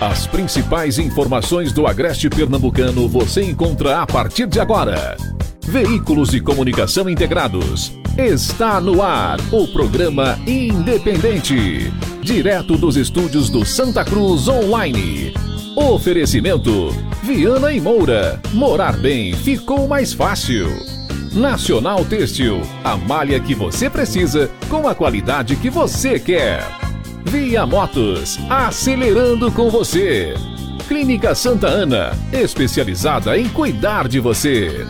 As principais informações do Agreste Pernambucano você encontra a partir de agora. Veículos de comunicação integrados. Está no ar o programa Independente. Direto dos estúdios do Santa Cruz Online. Oferecimento: Viana e Moura. Morar bem ficou mais fácil. Nacional Têxtil. A malha que você precisa com a qualidade que você quer. Via Motos, acelerando com você. Clínica Santa Ana, especializada em cuidar de você.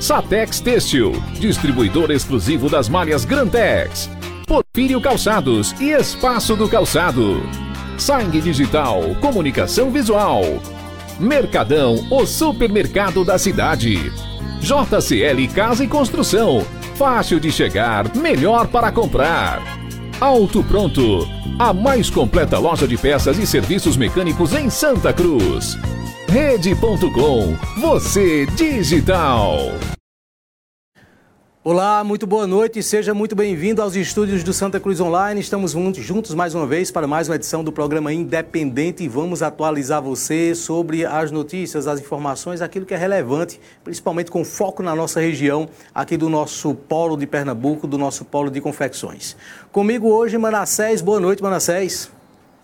Satex Têxtil, distribuidor exclusivo das malhas Grantex. Porfírio Calçados e Espaço do Calçado. Sangue Digital, comunicação visual. Mercadão, o supermercado da cidade. JCL Casa e Construção, fácil de chegar, melhor para comprar. Auto Pronto, a mais completa loja de peças e serviços mecânicos em Santa Cruz. Rede.com, você digital. Olá, muito boa noite e seja muito bem-vindo aos estúdios do Santa Cruz Online. Estamos juntos mais uma vez para mais uma edição do programa Independente e vamos atualizar você sobre as notícias, as informações, aquilo que é relevante, principalmente com foco na nossa região, aqui do nosso polo de Pernambuco, do nosso polo de confecções. Comigo hoje, Manassés. Boa noite, Manassés.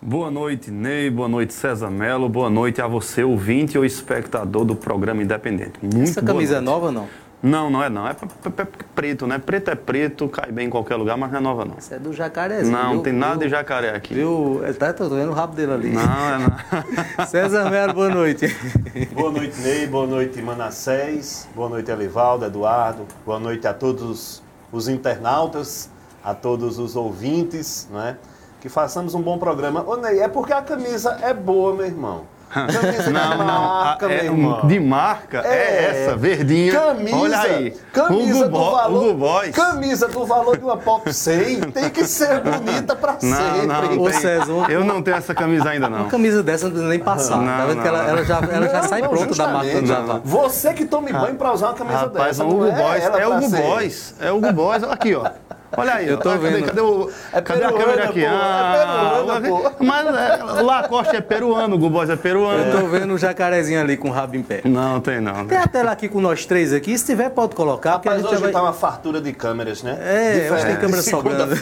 Boa noite, Ney. Boa noite, César Melo. Boa noite a você, ouvinte ou espectador do programa Independente. Muito Essa camisa é nova ou não? Não, não é não. É preto, né? Preto é preto, cai bem em qualquer lugar, mas não é nova não. Isso é do jacarezinho. Não, não tem nada viu, de jacaré aqui. Viu? Tá, tô vendo o rabo dele ali. Não, é não. César Melo, boa noite. Boa noite, Ney. Boa noite, Manassés. Boa noite, Elivaldo, Eduardo. Boa noite a todos os internautas, a todos os ouvintes, né? Que façamos um bom programa. Ô, Ney, é porque a camisa é boa, meu irmão. Camisa não, de marca, não. É, meu irmão. De marca é, é essa, verdinha. Camisa, Olha aí. Camisa Hugo do valor. Hugo Boys. Camisa do valor de uma Pop 100 tem que ser bonita pra não, sempre. Não, não César, eu não tenho essa camisa ainda não. Uma camisa dessa não precisa nem passar. Não, tá vendo que ela, ela, já, ela já sai pronta da marca já tá. Você que tome banho pra usar uma camisa Rapaz, dessa. Hugo é Boys, é Hugo Boys. É Hugo Boys. Aqui, ó. Olha aí, eu tô vendo. Cadê, cadê, o, é cadê a câmera aqui? Pô, ah, é peruana, pô. Mas é, Lacoste é peruano, o Guboz é peruano. Eu tô vendo o jacarezinho ali com o rabo em pé. Não, tem não. Tem a tela aqui com nós três aqui, se tiver pode colocar. Rapaz, porque a gente hoje vai... tá uma fartura de câmeras, né? É, hoje tem câmera sobrando.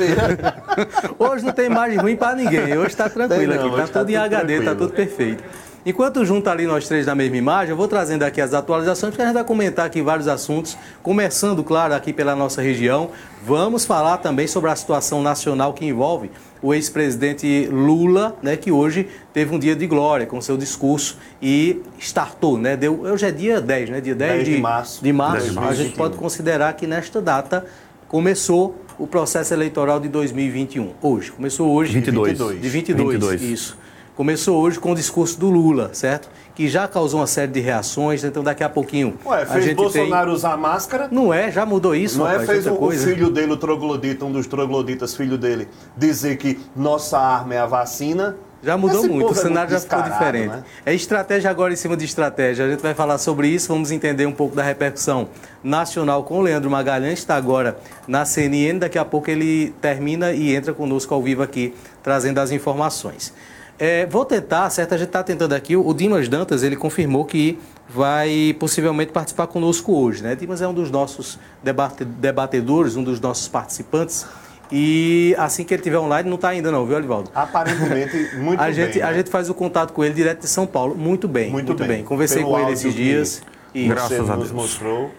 hoje não tem imagem ruim pra ninguém, hoje tá tranquilo não, aqui, tá, tá tudo em HD, tá tranquilo. tá tudo perfeito. Enquanto junta ali nós três na mesma imagem, eu vou trazendo aqui as atualizações, porque a gente vai comentar aqui vários assuntos, começando, claro, aqui pela nossa região. Vamos falar também sobre a situação nacional que envolve o ex-presidente Lula, né, que hoje teve um dia de glória com seu discurso e startou, né? Deu, hoje é dia 10, né? Dia 10, 10 de, de, março. De março. De março. A gente pode considerar que nesta data começou o processo eleitoral de 2021. Hoje. Começou hoje. 22. De 22. 22. Isso começou hoje com o discurso do Lula, certo? Que já causou uma série de reações, então daqui a pouquinho. Ué, fez a gente Bolsonaro tem... usar máscara? Não é, já mudou isso. Não rapaz, é, fez o, o, filho dele, o troglodita, um dos trogloditas, filho dele, dizer que nossa arma é a vacina. Já mudou Esse muito, o é cenário é já ficou diferente. Né? É estratégia agora em cima de estratégia. A gente vai falar sobre isso, vamos entender um pouco da repercussão nacional com o Leandro Magalhães, está agora na CNN. Daqui a pouco ele termina e entra conosco ao vivo aqui, trazendo as informações. É, vou tentar, certo? A gente está tentando aqui. O Dimas Dantas, ele confirmou que vai possivelmente participar conosco hoje, né? Dimas é um dos nossos debate, debatedores, um dos nossos participantes. E assim que ele estiver online, não está ainda não, viu, Alivaldo? Aparentemente, muito a bem. Gente, né? A gente faz o contato com ele direto de São Paulo. Muito bem, muito, muito bem. bem. Conversei Pelo com ele esses dias. E graças a Deus. mostrou.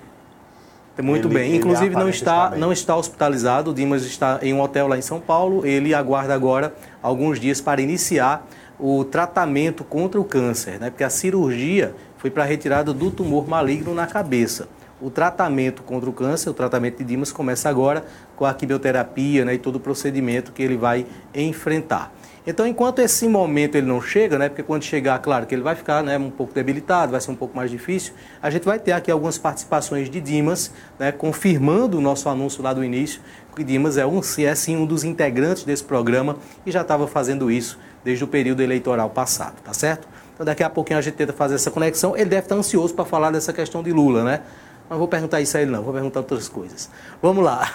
Muito ele, bem. Inclusive não está, está não está hospitalizado. O Dimas está em um hotel lá em São Paulo. Ele aguarda agora alguns dias para iniciar o tratamento contra o câncer, né? Porque a cirurgia foi para a retirada do tumor maligno na cabeça. O tratamento contra o câncer, o tratamento de Dimas começa agora com a quimioterapia né, e todo o procedimento que ele vai enfrentar. Então, enquanto esse momento ele não chega, né, porque quando chegar, claro que ele vai ficar né, um pouco debilitado, vai ser um pouco mais difícil, a gente vai ter aqui algumas participações de Dimas, né, confirmando o nosso anúncio lá do início, que Dimas é, um, é sim um dos integrantes desse programa e já estava fazendo isso desde o período eleitoral passado, tá certo? Então, daqui a pouquinho a gente tenta fazer essa conexão. Ele deve estar ansioso para falar dessa questão de Lula, né? Não vou perguntar isso a ele, não, vou perguntar outras coisas. Vamos lá.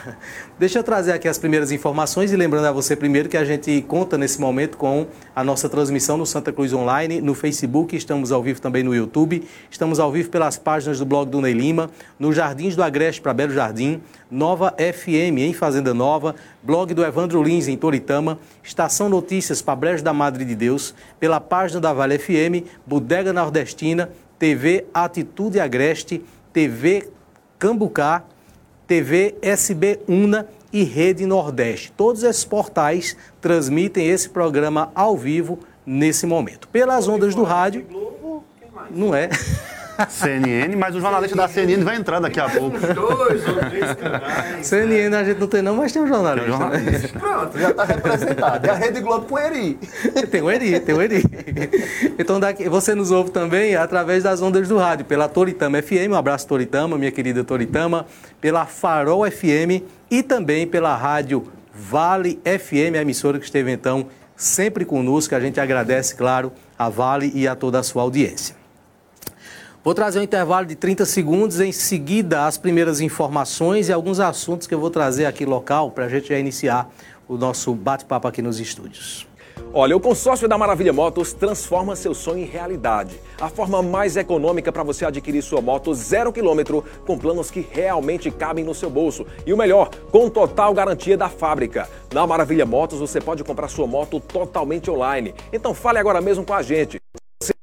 Deixa eu trazer aqui as primeiras informações e lembrando a você primeiro que a gente conta nesse momento com a nossa transmissão no Santa Cruz Online, no Facebook, estamos ao vivo também no YouTube, estamos ao vivo pelas páginas do blog do Ney Lima, no Jardins do Agreste para Belo Jardim, Nova FM em Fazenda Nova, blog do Evandro Lins em Toritama, Estação Notícias para Brejo da Madre de Deus, pela página da Vale FM, Bodega Nordestina, TV Atitude Agreste, TV Cambucá, TV SB Una e Rede Nordeste. Todos esses portais transmitem esse programa ao vivo nesse momento. Pelas ondas do rádio. Não é? CNN, mas o jornalista da CNN vai entrar daqui a pouco. dois ou três canais. CNN a gente não tem não, mas tem um jornalista. Tem um jornalista. Né? Pronto, já está representado. E a Rede Globo com o Eri. tem o Eri, tem o Eri. Então daqui, você nos ouve também através das ondas do rádio, pela Toritama FM, um abraço Toritama, minha querida Toritama, pela Farol FM e também pela rádio Vale FM, a emissora que esteve então sempre conosco. A gente agradece, claro, a Vale e a toda a sua audiência. Vou trazer um intervalo de 30 segundos, em seguida as primeiras informações e alguns assuntos que eu vou trazer aqui local para a gente já iniciar o nosso bate-papo aqui nos estúdios. Olha, o consórcio da Maravilha Motos transforma seu sonho em realidade. A forma mais econômica para você adquirir sua moto zero quilômetro com planos que realmente cabem no seu bolso. E o melhor, com total garantia da fábrica. Na Maravilha Motos você pode comprar sua moto totalmente online. Então fale agora mesmo com a gente.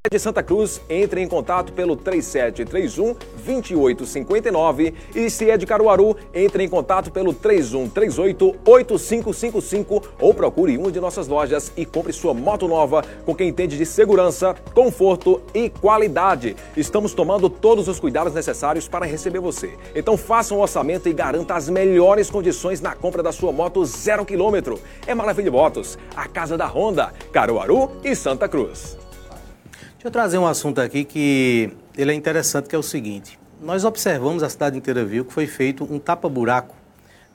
É de Santa Cruz, entre em contato pelo 3731 2859 e se é de Caruaru, entre em contato pelo 3138 8555 ou procure uma de nossas lojas e compre sua moto nova com quem entende de segurança, conforto e qualidade. Estamos tomando todos os cuidados necessários para receber você. Então faça um orçamento e garanta as melhores condições na compra da sua moto zero quilômetro. É Maravilha Motos, a casa da Honda, Caruaru e Santa Cruz. Deixa eu trazer um assunto aqui que ele é interessante, que é o seguinte. Nós observamos, a cidade inteira viu, que foi feito um tapa-buraco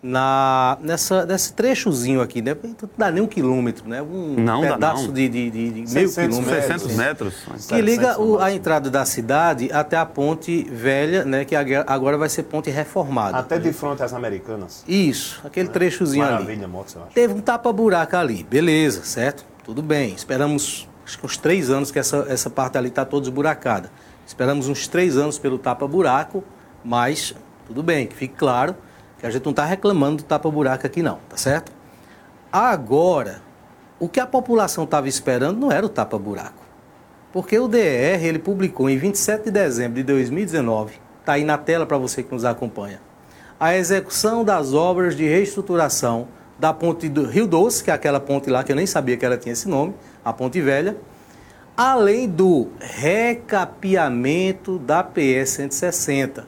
na, nessa, nesse trechozinho aqui, né? Não dá nem um quilômetro, né? Um não, pedaço não. De, de, de, de meio quilômetro. 600 metros. Que liga o, a entrada da cidade até a ponte velha, né? Que agora vai ser ponte reformada. Até de frente às americanas. Isso, aquele trechozinho Maravilha, ali. Acho. Teve um tapa-buraco ali, beleza, certo? Tudo bem, esperamos acho que uns três anos que essa, essa parte ali está toda esburacada. Esperamos uns três anos pelo tapa-buraco, mas tudo bem, que fique claro que a gente não está reclamando do tapa-buraco aqui não, tá certo? Agora, o que a população estava esperando não era o tapa-buraco. Porque o DR, ele publicou em 27 de dezembro de 2019, está aí na tela para você que nos acompanha, a execução das obras de reestruturação da ponte do Rio Doce, que é aquela ponte lá que eu nem sabia que ela tinha esse nome, a Ponte Velha, além do recapeamento da PS 160,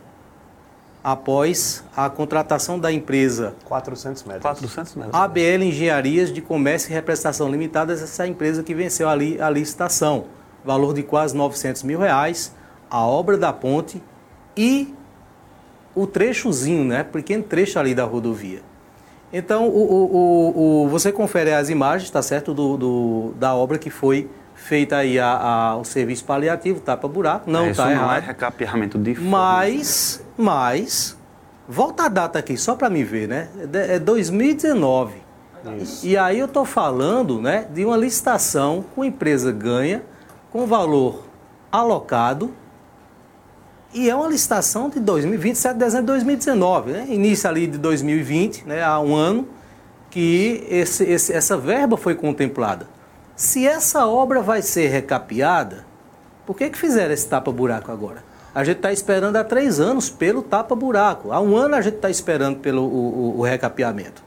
após a contratação da empresa 400 metros. 400 metros. ABL Engenharias de Comércio e Represtação Limitada, essa empresa que venceu ali a licitação, valor de quase 900 mil reais, a obra da ponte e o trechozinho, né, pequeno trecho ali da rodovia. Então, o, o, o, você confere as imagens, está certo, do, do, da obra que foi feita aí a, a, o serviço paliativo, tapa-buraco, não é, errado. não é recapeamento de forma. Mas, mas, volta a data aqui, só para me ver, né? É 2019. Isso. E aí eu estou falando né, de uma licitação com empresa ganha, com valor alocado, e é uma licitação de 2020, 27 de dezembro de 2019, né? início ali de 2020, né? há um ano, que esse, esse, essa verba foi contemplada. Se essa obra vai ser recapeada, por que, que fizeram esse tapa-buraco agora? A gente está esperando há três anos pelo tapa-buraco. Há um ano a gente está esperando pelo o, o, o recapeamento.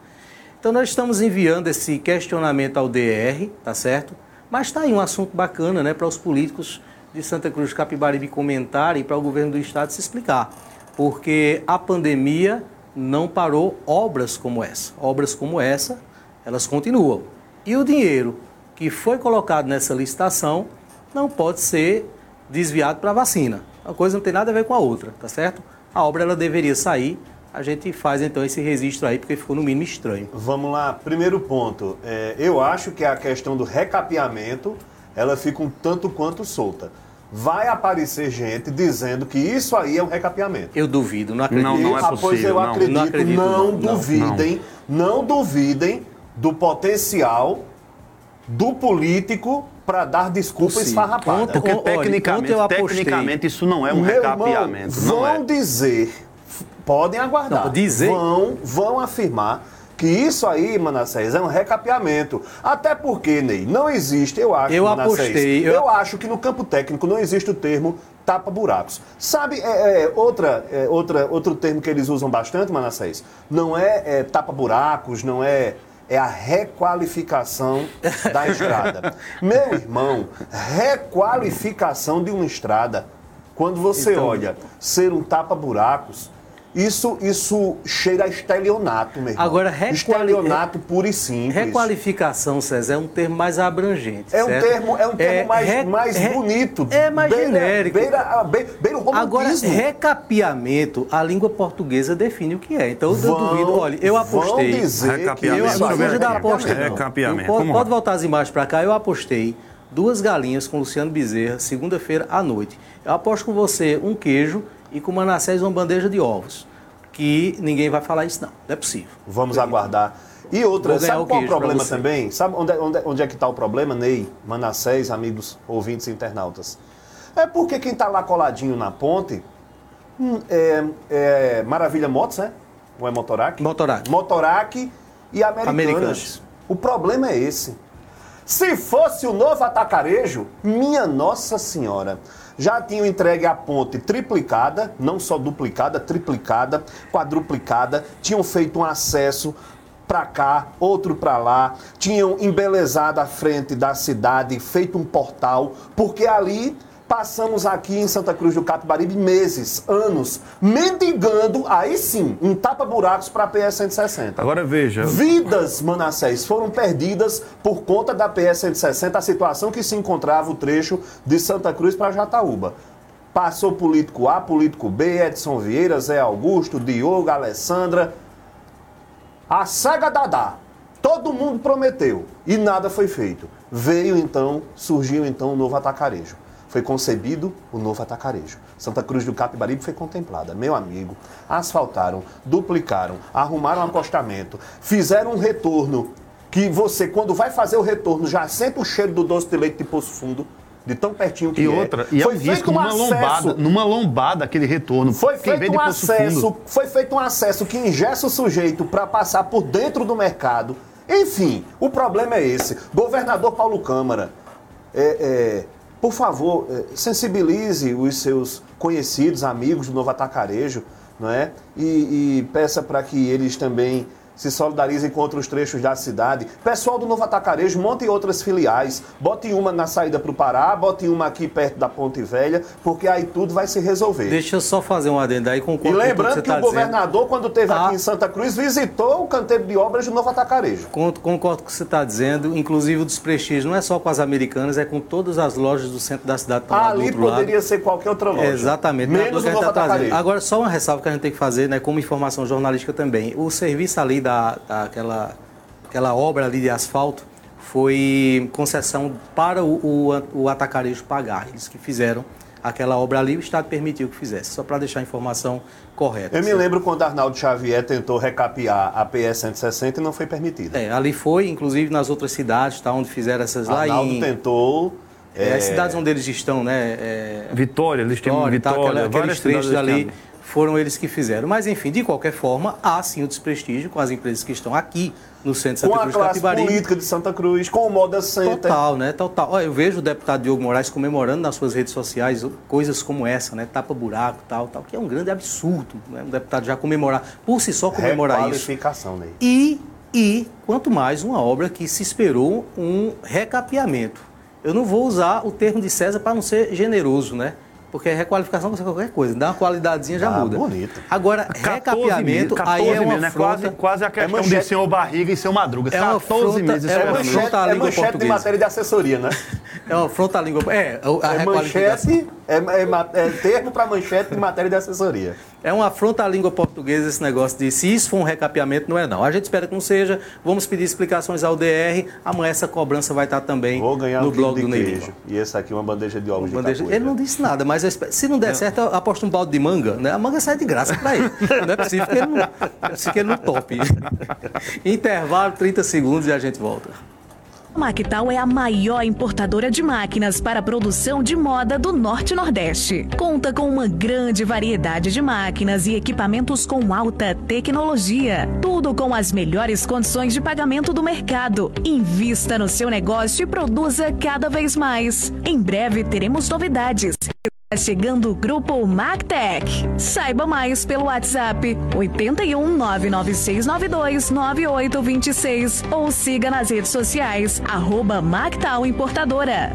Então nós estamos enviando esse questionamento ao DR, tá certo? Mas está aí um assunto bacana né, para os políticos de Santa Cruz Capibaribe comentar e para o governo do estado se explicar. Porque a pandemia não parou obras como essa. Obras como essa, elas continuam. E o dinheiro que foi colocado nessa licitação não pode ser desviado para a vacina. Uma coisa não tem nada a ver com a outra, tá certo? A obra ela deveria sair, a gente faz então esse registro aí, porque ficou no mínimo estranho. Vamos lá, primeiro ponto. É, eu acho que a questão do recapeamento, ela fica um tanto quanto solta. Vai aparecer gente dizendo que isso aí é um recapeamento. Eu duvido, não acredito. Não, não é ah, pois possível, eu não. acredito, Não acredito, não. Não, duvidem, não. duvidem do potencial do político para dar desculpa Possível. esfarrapada. Ontem- Porque Olha, tecnicamente, apostei. tecnicamente isso não é um Meu irmão, recapeamento. não vão é. dizer, podem aguardar. Não, dizer- Vão, vão afirmar que isso aí, Manassés, é um recapeamento. Até porque, Ney, não existe, eu acho, Eu Manassés, apostei, eu- eu acho que no campo técnico não existe o termo tapa-buracos. Sabe, é, é, outra, é, outra, outro termo que eles usam bastante, Manassés, não é, é tapa-buracos, não é é a requalificação da estrada. Meu irmão, requalificação de uma estrada, quando você Então- olha ser um tapa-buracos, isso, isso cheira a estelionato, meu irmão. Agora, requali- Estelionato puro e simples. Requalificação, César, é um termo mais abrangente. É um certo? termo, é um termo mais, re- mais re- bonito. É mais beira, genérico. Beira, a- be- beira o Agora, recapeamento, a língua portuguesa define o que é. Então, eu Vão- duvido. Olha, eu apostei. Vão dizer que Recapeamento. Eu, isso não aí fuja é da recapeamento. aposta, não. Recapeamento. Não, Pode, Vamos lá. pode voltar as imagens para cá. Eu apostei duas galinhas com Luciano Bezerra, segunda-feira à noite. Eu aposto com você um queijo e com Manassés uma bandeja de ovos. Que ninguém vai falar isso, não. Não é possível. Vamos aguardar. E outra, sabe qual é o problema também? Sabe onde, é- onde, é- onde é que está o problema, Ney, Manassés, amigos ouvintes internautas? É porque quem está lá coladinho na ponte hum, é, é Maravilha Motos, né? Ou é Motorac? Motorac. Motorac e Americanas. Americanas. O problema é esse. Se fosse o novo atacarejo, minha Nossa Senhora, já tinham entregue a ponte triplicada, não só duplicada, triplicada, quadruplicada, tinham feito um acesso para cá, outro para lá, tinham embelezado a frente da cidade, feito um portal, porque ali passamos aqui em Santa Cruz do Capibaribe meses, anos, mendigando, aí sim, um tapa-buracos para a PS 160. Agora veja, Vidas, Manassés, foram perdidas por conta da PS 160, a situação que se encontrava o trecho de Santa Cruz para Jataúba. Passou político A, político B, Edson Vieira, Zé Augusto, Diogo, Alessandra. A saga Dadá. Todo mundo prometeu e nada foi feito. Veio então, surgiu então o novo atacarejo. Foi concebido o novo atacarejo. Santa Cruz do Capibaribe foi contemplada. Meu amigo, asfaltaram, duplicaram, arrumaram um acostamento, fizeram um retorno que você, quando vai fazer o retorno, já sente o cheiro do doce de leite de Poço Fundo, de tão pertinho que e é. outra, e é um Foi risco feito um numa acesso- lombada, numa lombada aquele retorno. foi feito um acesso, Fundo, foi feito um acesso que ingessa o sujeito para passar por dentro do mercado. Enfim, o problema é esse. Governador Paulo Câmara, é, é, por favor, é, sensibilize os seus conhecidos, amigos do Novo Atacarejo, não é? E, e peça para que eles também se solidarizem com outros trechos da cidade. Pessoal do Novo Atacarejo, montem outras filiais. Bote uma na saída para o Pará, bote uma aqui perto da Ponte Velha, porque aí tudo vai se resolver. Deixa eu só fazer um adendo aí com E com tudo lembrando você que tá o dizendo. governador, quando esteve Ah. aqui em Santa Cruz, visitou o canteiro de obras do Novo Atacarejo. Con- Concordo com o que você está dizendo, inclusive o desprestígio não é só com as americanas, é com todas as lojas do centro da cidade que lá do Ali poderia lado. ser qualquer outra loja. Exatamente, é Menos o que a Novo tá. Atacarejo. Agora, só uma ressalva que a gente tem que fazer, né, como informação jornalística também. O serviço ali da, daquela aquela obra ali de asfalto foi concessão para o, o, o atacarejo pagar. Eles que fizeram aquela obra ali, o Estado permitiu que fizesse. Só para deixar a informação correta. Eu me lembro quando Arnaldo Xavier tentou recapear a PS 160 e não foi permitido. É, ali foi, inclusive nas outras cidades, tá, onde fizeram essas lá Arnaldo em... tentou. É, é, as cidades onde eles estão, né? é, Vitória, eles têm Vitória, tá, Vitória, aquela- várias aqueles trechos ali têm. Foram eles que fizeram. Mas enfim, de qualquer forma, há sim o desprestígio com as empresas que estão aqui no centro de com Santa a Cruz classe Capibaribe. política de Santa Cruz, com o Moda Center. Total, né? Total. Olha, eu vejo o deputado Diogo Moraes comemorando nas suas redes sociais coisas como essa, né? Tapa buraco, tal, tal, que é um grande absurdo, né? Um deputado já comemorar, por si só comemorar isso. Ney. E, e, quanto mais, uma obra que se esperou um recapeamento. Eu não vou usar o termo de César para não ser generoso, né? Porque requalificação pode ser qualquer coisa, dá uma qualidadezinha já Ah, muda. bonito. Agora, 14 recapeamento, meses, aí é 14 uma meses, né? quase, afronta, quase a questão de manchete. senhor Barriga e seu Madruga. É uma 14 afronta- meses é uma afronta- Manchete, à é língua manchete de portuguesa. matéria de assessoria, né? É uma frontalíngua. É, a é manchete, é, é, é termo para manchete de matéria de assessoria. É uma afronta-língua portuguesa esse negócio de se isso for um recapeamento, não é não. A gente espera que não seja. Vamos pedir explicações ao DR. Amanhã essa cobrança vai estar também Vou ganhar no um blog do Ney E esse aqui uma bandeja de ovos bandeja... Ele não disse nada, mas se não der não. certo, eu aposto um balde de manga. Né? A manga sai de graça para ele. não é possível que ele não, é que ele não tope. Intervalo, 30 segundos e a gente volta. Mactal é a maior importadora de máquinas para produção de moda do Norte Nordeste. Conta com uma grande variedade de máquinas e equipamentos com alta tecnologia. Tudo com as melhores condições de pagamento do mercado. Invista no seu negócio e produza cada vez mais. Em breve teremos novidades. Chegando o grupo Mactec. Saiba mais pelo WhatsApp 81 99692 9826 ou siga nas redes sociais arroba Importadora.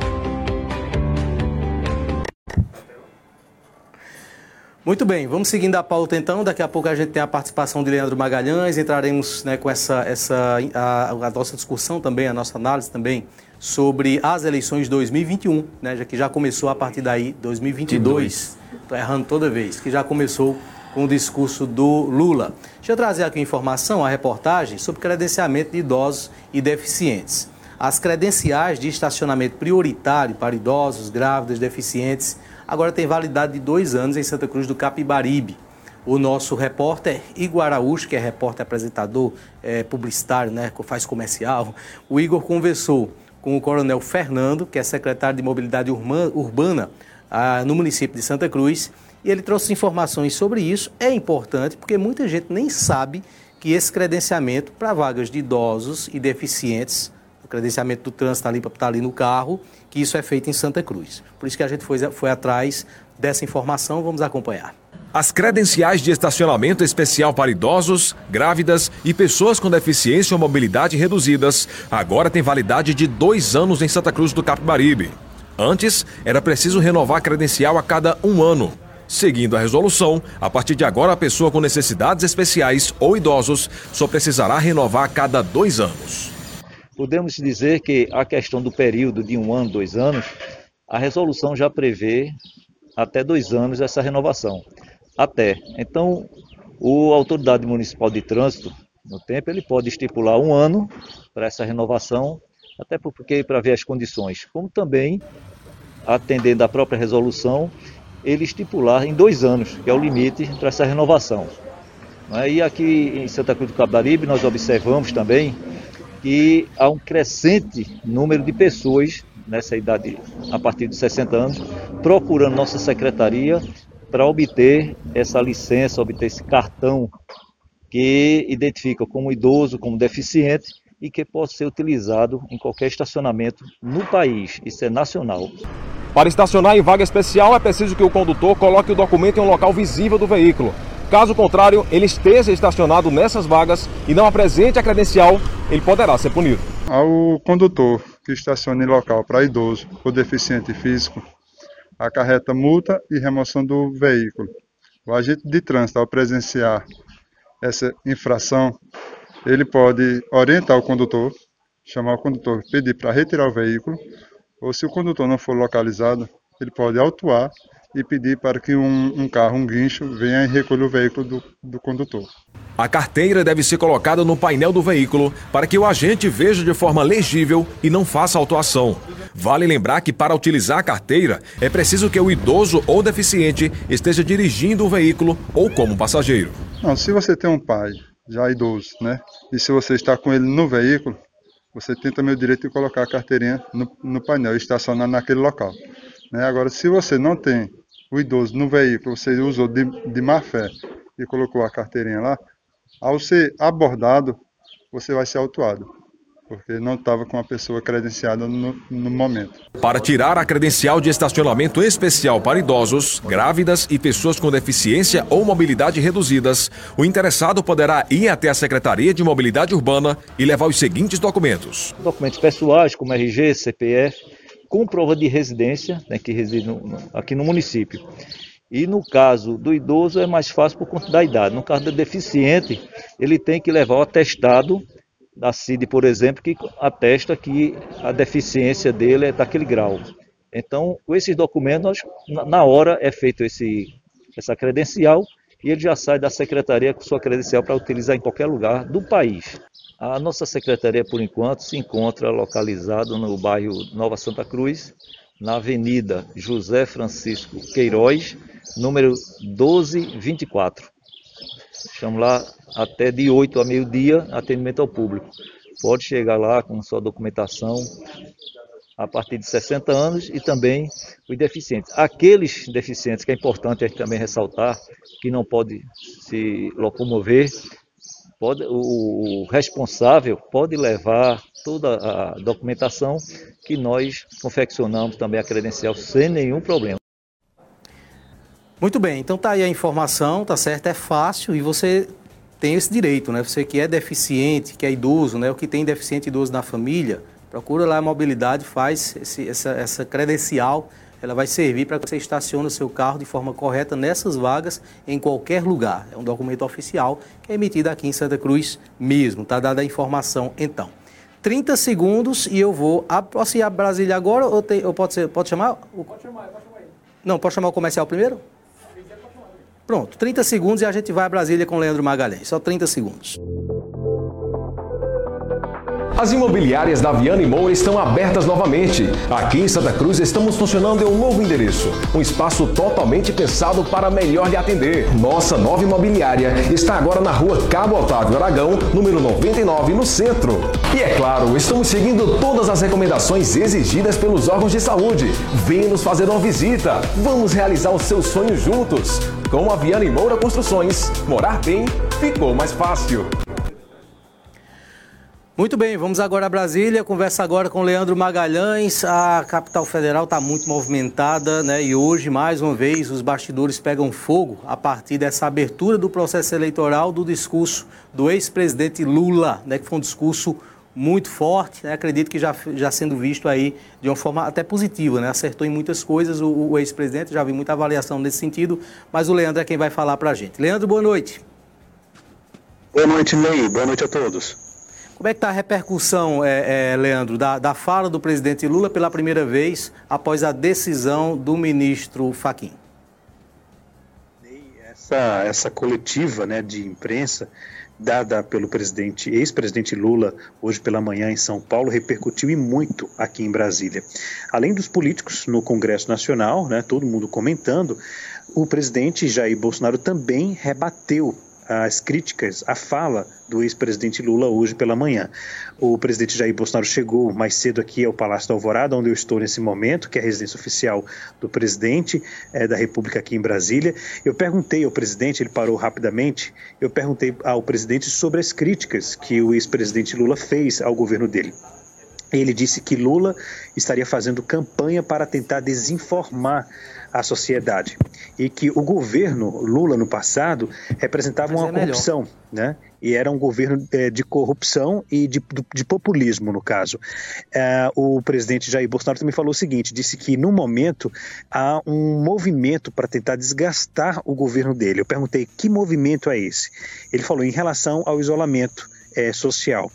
Muito bem, vamos seguindo a pauta então. Daqui a pouco a gente tem a participação de Leandro Magalhães, entraremos né, com essa, essa a, a nossa discussão também, a nossa análise também sobre as eleições de 2021, né, já que já começou a partir daí 2022. Estou errando toda vez, que já começou com o discurso do Lula. Deixa eu trazer aqui informação, a reportagem sobre credenciamento de idosos e deficientes. As credenciais de estacionamento prioritário para idosos, grávidas, deficientes, agora tem validade de dois anos em Santa Cruz do Capibaribe. O nosso repórter Igor Araújo, que é repórter apresentador, é, publicitário, né, faz comercial, o Igor conversou com o coronel Fernando, que é secretário de Mobilidade Urbana ah, no município de Santa Cruz, e ele trouxe informações sobre isso. É importante porque muita gente nem sabe que esse credenciamento para vagas de idosos e deficientes, o credenciamento do trânsito ali para estar ali no carro, que isso é feito em Santa Cruz. Por isso que a gente foi, foi atrás dessa informação, vamos acompanhar. As credenciais de estacionamento especial para idosos, grávidas e pessoas com deficiência ou mobilidade reduzidas agora têm validade de dois anos em Santa Cruz do Capibaribe. Antes, era preciso renovar a credencial a cada um ano. Seguindo a resolução, a partir de agora, a pessoa com necessidades especiais ou idosos só precisará renovar a cada dois anos. Podemos dizer que a questão do período de um ano, dois anos, a resolução já prevê até dois anos essa renovação até. Então, o autoridade municipal de trânsito, no tempo, ele pode estipular um ano para essa renovação, até porque para ver as condições, como também, atendendo à própria resolução, ele estipular em dois anos, que é o limite para essa renovação. E aqui em Santa Cruz do Capibaribe nós observamos também que há um crescente número de pessoas nessa idade, a partir de 60 anos, procurando nossa secretaria para obter essa licença, obter esse cartão que identifica como idoso, como deficiente e que pode ser utilizado em qualquer estacionamento no país. Isso é nacional. Para estacionar em vaga especial é preciso que o condutor coloque o documento em um local visível do veículo. Caso contrário, ele esteja estacionado nessas vagas e não apresente a credencial, ele poderá ser punido. Ao condutor que estacione em local para idoso ou deficiente físico, acarreta multa e remoção do veículo. O agente de trânsito, ao presenciar essa infração, ele pode orientar o condutor, chamar o condutor, pedir para retirar o veículo, ou se o condutor não for localizado, ele pode autuar e pedir para que um, um carro, um guincho, venha e recolha o veículo do, do condutor. A carteira deve ser colocada no painel do veículo para que o agente veja de forma legível e não faça autuação. Vale lembrar que para utilizar a carteira é preciso que o idoso ou deficiente esteja dirigindo o veículo ou como passageiro. Não, se você tem um pai já idoso, né? E se você está com ele no veículo, você tem também o direito de colocar a carteirinha no, no painel e estacionar naquele local. Né? Agora, se você não tem o idoso no veículo, você usou de, de má fé e colocou a carteirinha lá, ao ser abordado, você vai ser autuado, porque não estava com a pessoa credenciada no, no, momento. Para tirar a credencial de estacionamento especial para idosos, grávidas e pessoas com deficiência ou mobilidade reduzidas, o interessado poderá ir até a Secretaria de Mobilidade Urbana e levar os seguintes documentos: documentos pessoais, como RG, CPF, com prova de residência, né, que reside no, no, aqui no município e no caso do idoso é mais fácil por conta da idade. No caso do deficiente, ele tem que levar o atestado da CID, por exemplo, que atesta que a deficiência dele é daquele grau. Então, com esses documentos, na hora é feito esse, essa credencial e ele já sai da secretaria com sua credencial para utilizar em qualquer lugar do país. A nossa secretaria, por enquanto, se encontra localizada no bairro Nova Santa Cruz, na Avenida José Francisco Queiroz, número 1224. Estamos lá até de 8 a meio-dia, atendimento ao público. Pode chegar lá com sua documentação a partir de 60 anos e também os deficientes. Aqueles deficientes, que é importante também ressaltar, que não pode se locomover, pode, o responsável pode levar toda a documentação que nós confeccionamos também a credencial sem nenhum problema. Muito bem, então tá aí a informação, tá certo? É fácil e você tem esse direito, né? Você que é deficiente, que é idoso, né? O que tem deficiente idoso na família, procura lá a mobilidade, faz esse, essa, essa credencial, ela vai servir para que você estacione o seu carro de forma correta nessas vagas em qualquer lugar. É um documento oficial que é emitido aqui em Santa Cruz mesmo, tá dada a informação então. 30 segundos e eu vou. Posso ir a Brasília agora ou, tem, ou pode, ser, pode chamar? Pode chamar, pode chamar aí. Não, pode chamar o comercial primeiro? Pronto, 30 segundos e a gente vai a Brasília com o Leandro Magalhães. Só 30 segundos. As imobiliárias da Viana e Moura estão abertas novamente. Aqui em Santa Cruz estamos funcionando em um novo endereço, um espaço totalmente pensado para melhor lhe atender. Nossa nova imobiliária está agora na rua Cabo Otávio Aragão, número 99, no centro. E é claro, estamos seguindo todas as recomendações exigidas pelos órgãos de saúde. Venha nos fazer uma visita. Vamos realizar os seus sonhos juntos. Com a Viana e Moura Construções, morar bem ficou mais fácil. Muito bem, vamos agora a Brasília. Conversa agora com Leandro Magalhães. A capital federal está muito movimentada, né? E hoje, mais uma vez, os bastidores pegam fogo a partir dessa abertura do processo eleitoral do discurso do ex-presidente Lula, né? Que foi um discurso muito forte, né? acredito que já, já sendo visto aí de uma forma até positiva, né? acertou em muitas coisas o, o ex-presidente, já vi muita avaliação nesse sentido, mas o Leandro é quem vai falar para a gente. Leandro, boa noite. Boa noite, Ney, boa noite a todos. Como é que está a repercussão, é, é, Leandro, da, da fala do presidente Lula pela primeira vez após a decisão do ministro Faquim? Essa, essa coletiva né, de imprensa dada pelo presidente, ex-presidente Lula, hoje pela manhã em São Paulo, repercutiu e muito aqui em Brasília. Além dos políticos no Congresso Nacional, né, todo mundo comentando, o presidente Jair Bolsonaro também rebateu as críticas à fala do ex-presidente Lula hoje pela manhã. O presidente Jair Bolsonaro chegou mais cedo aqui ao Palácio da Alvorada, onde eu estou nesse momento, que é a residência oficial do presidente é, da República aqui em Brasília. Eu perguntei ao presidente, ele parou rapidamente, eu perguntei ao presidente sobre as críticas que o ex-presidente Lula fez ao governo dele. Ele disse que Lula estaria fazendo campanha para tentar desinformar a sociedade e que o governo Lula no passado representava uma é corrupção, né? E era um governo é, de corrupção e de, de populismo, no caso. É, o presidente Jair Bolsonaro também falou o seguinte: disse que no momento há um movimento para tentar desgastar o governo dele. Eu perguntei que movimento é esse? Ele falou em relação ao isolamento é, social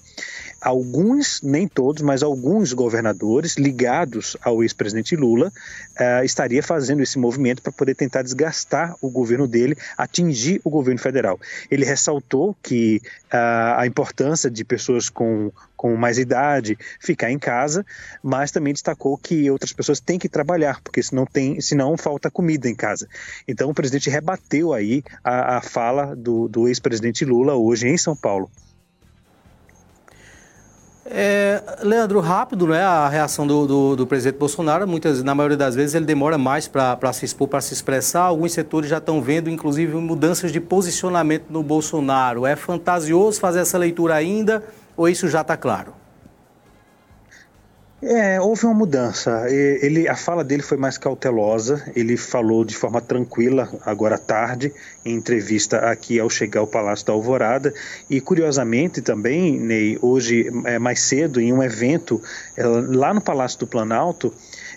alguns, nem todos, mas alguns governadores ligados ao ex-presidente Lula uh, estaria fazendo esse movimento para poder tentar desgastar o governo dele, atingir o governo federal. Ele ressaltou que uh, a importância de pessoas com, com mais idade ficar em casa, mas também destacou que outras pessoas têm que trabalhar, porque senão, tem, senão falta comida em casa. Então o presidente rebateu aí a, a fala do, do ex-presidente Lula hoje em São Paulo. É, Leandro, rápido né, a reação do, do, do, presidente Bolsonaro, muitas, na maioria das vezes ele demora mais para se expor, para se expressar. Alguns setores já estão vendo, inclusive, mudanças de posicionamento no Bolsonaro. É fantasioso fazer essa leitura ainda ou isso já está claro? É, houve uma mudança. Ele, a fala dele foi mais cautelosa. Ele falou de forma tranquila agora à tarde, em entrevista aqui ao chegar ao Palácio da Alvorada. E curiosamente também, Ney, hoje é, mais cedo, em um evento é, lá no Palácio do Planalto,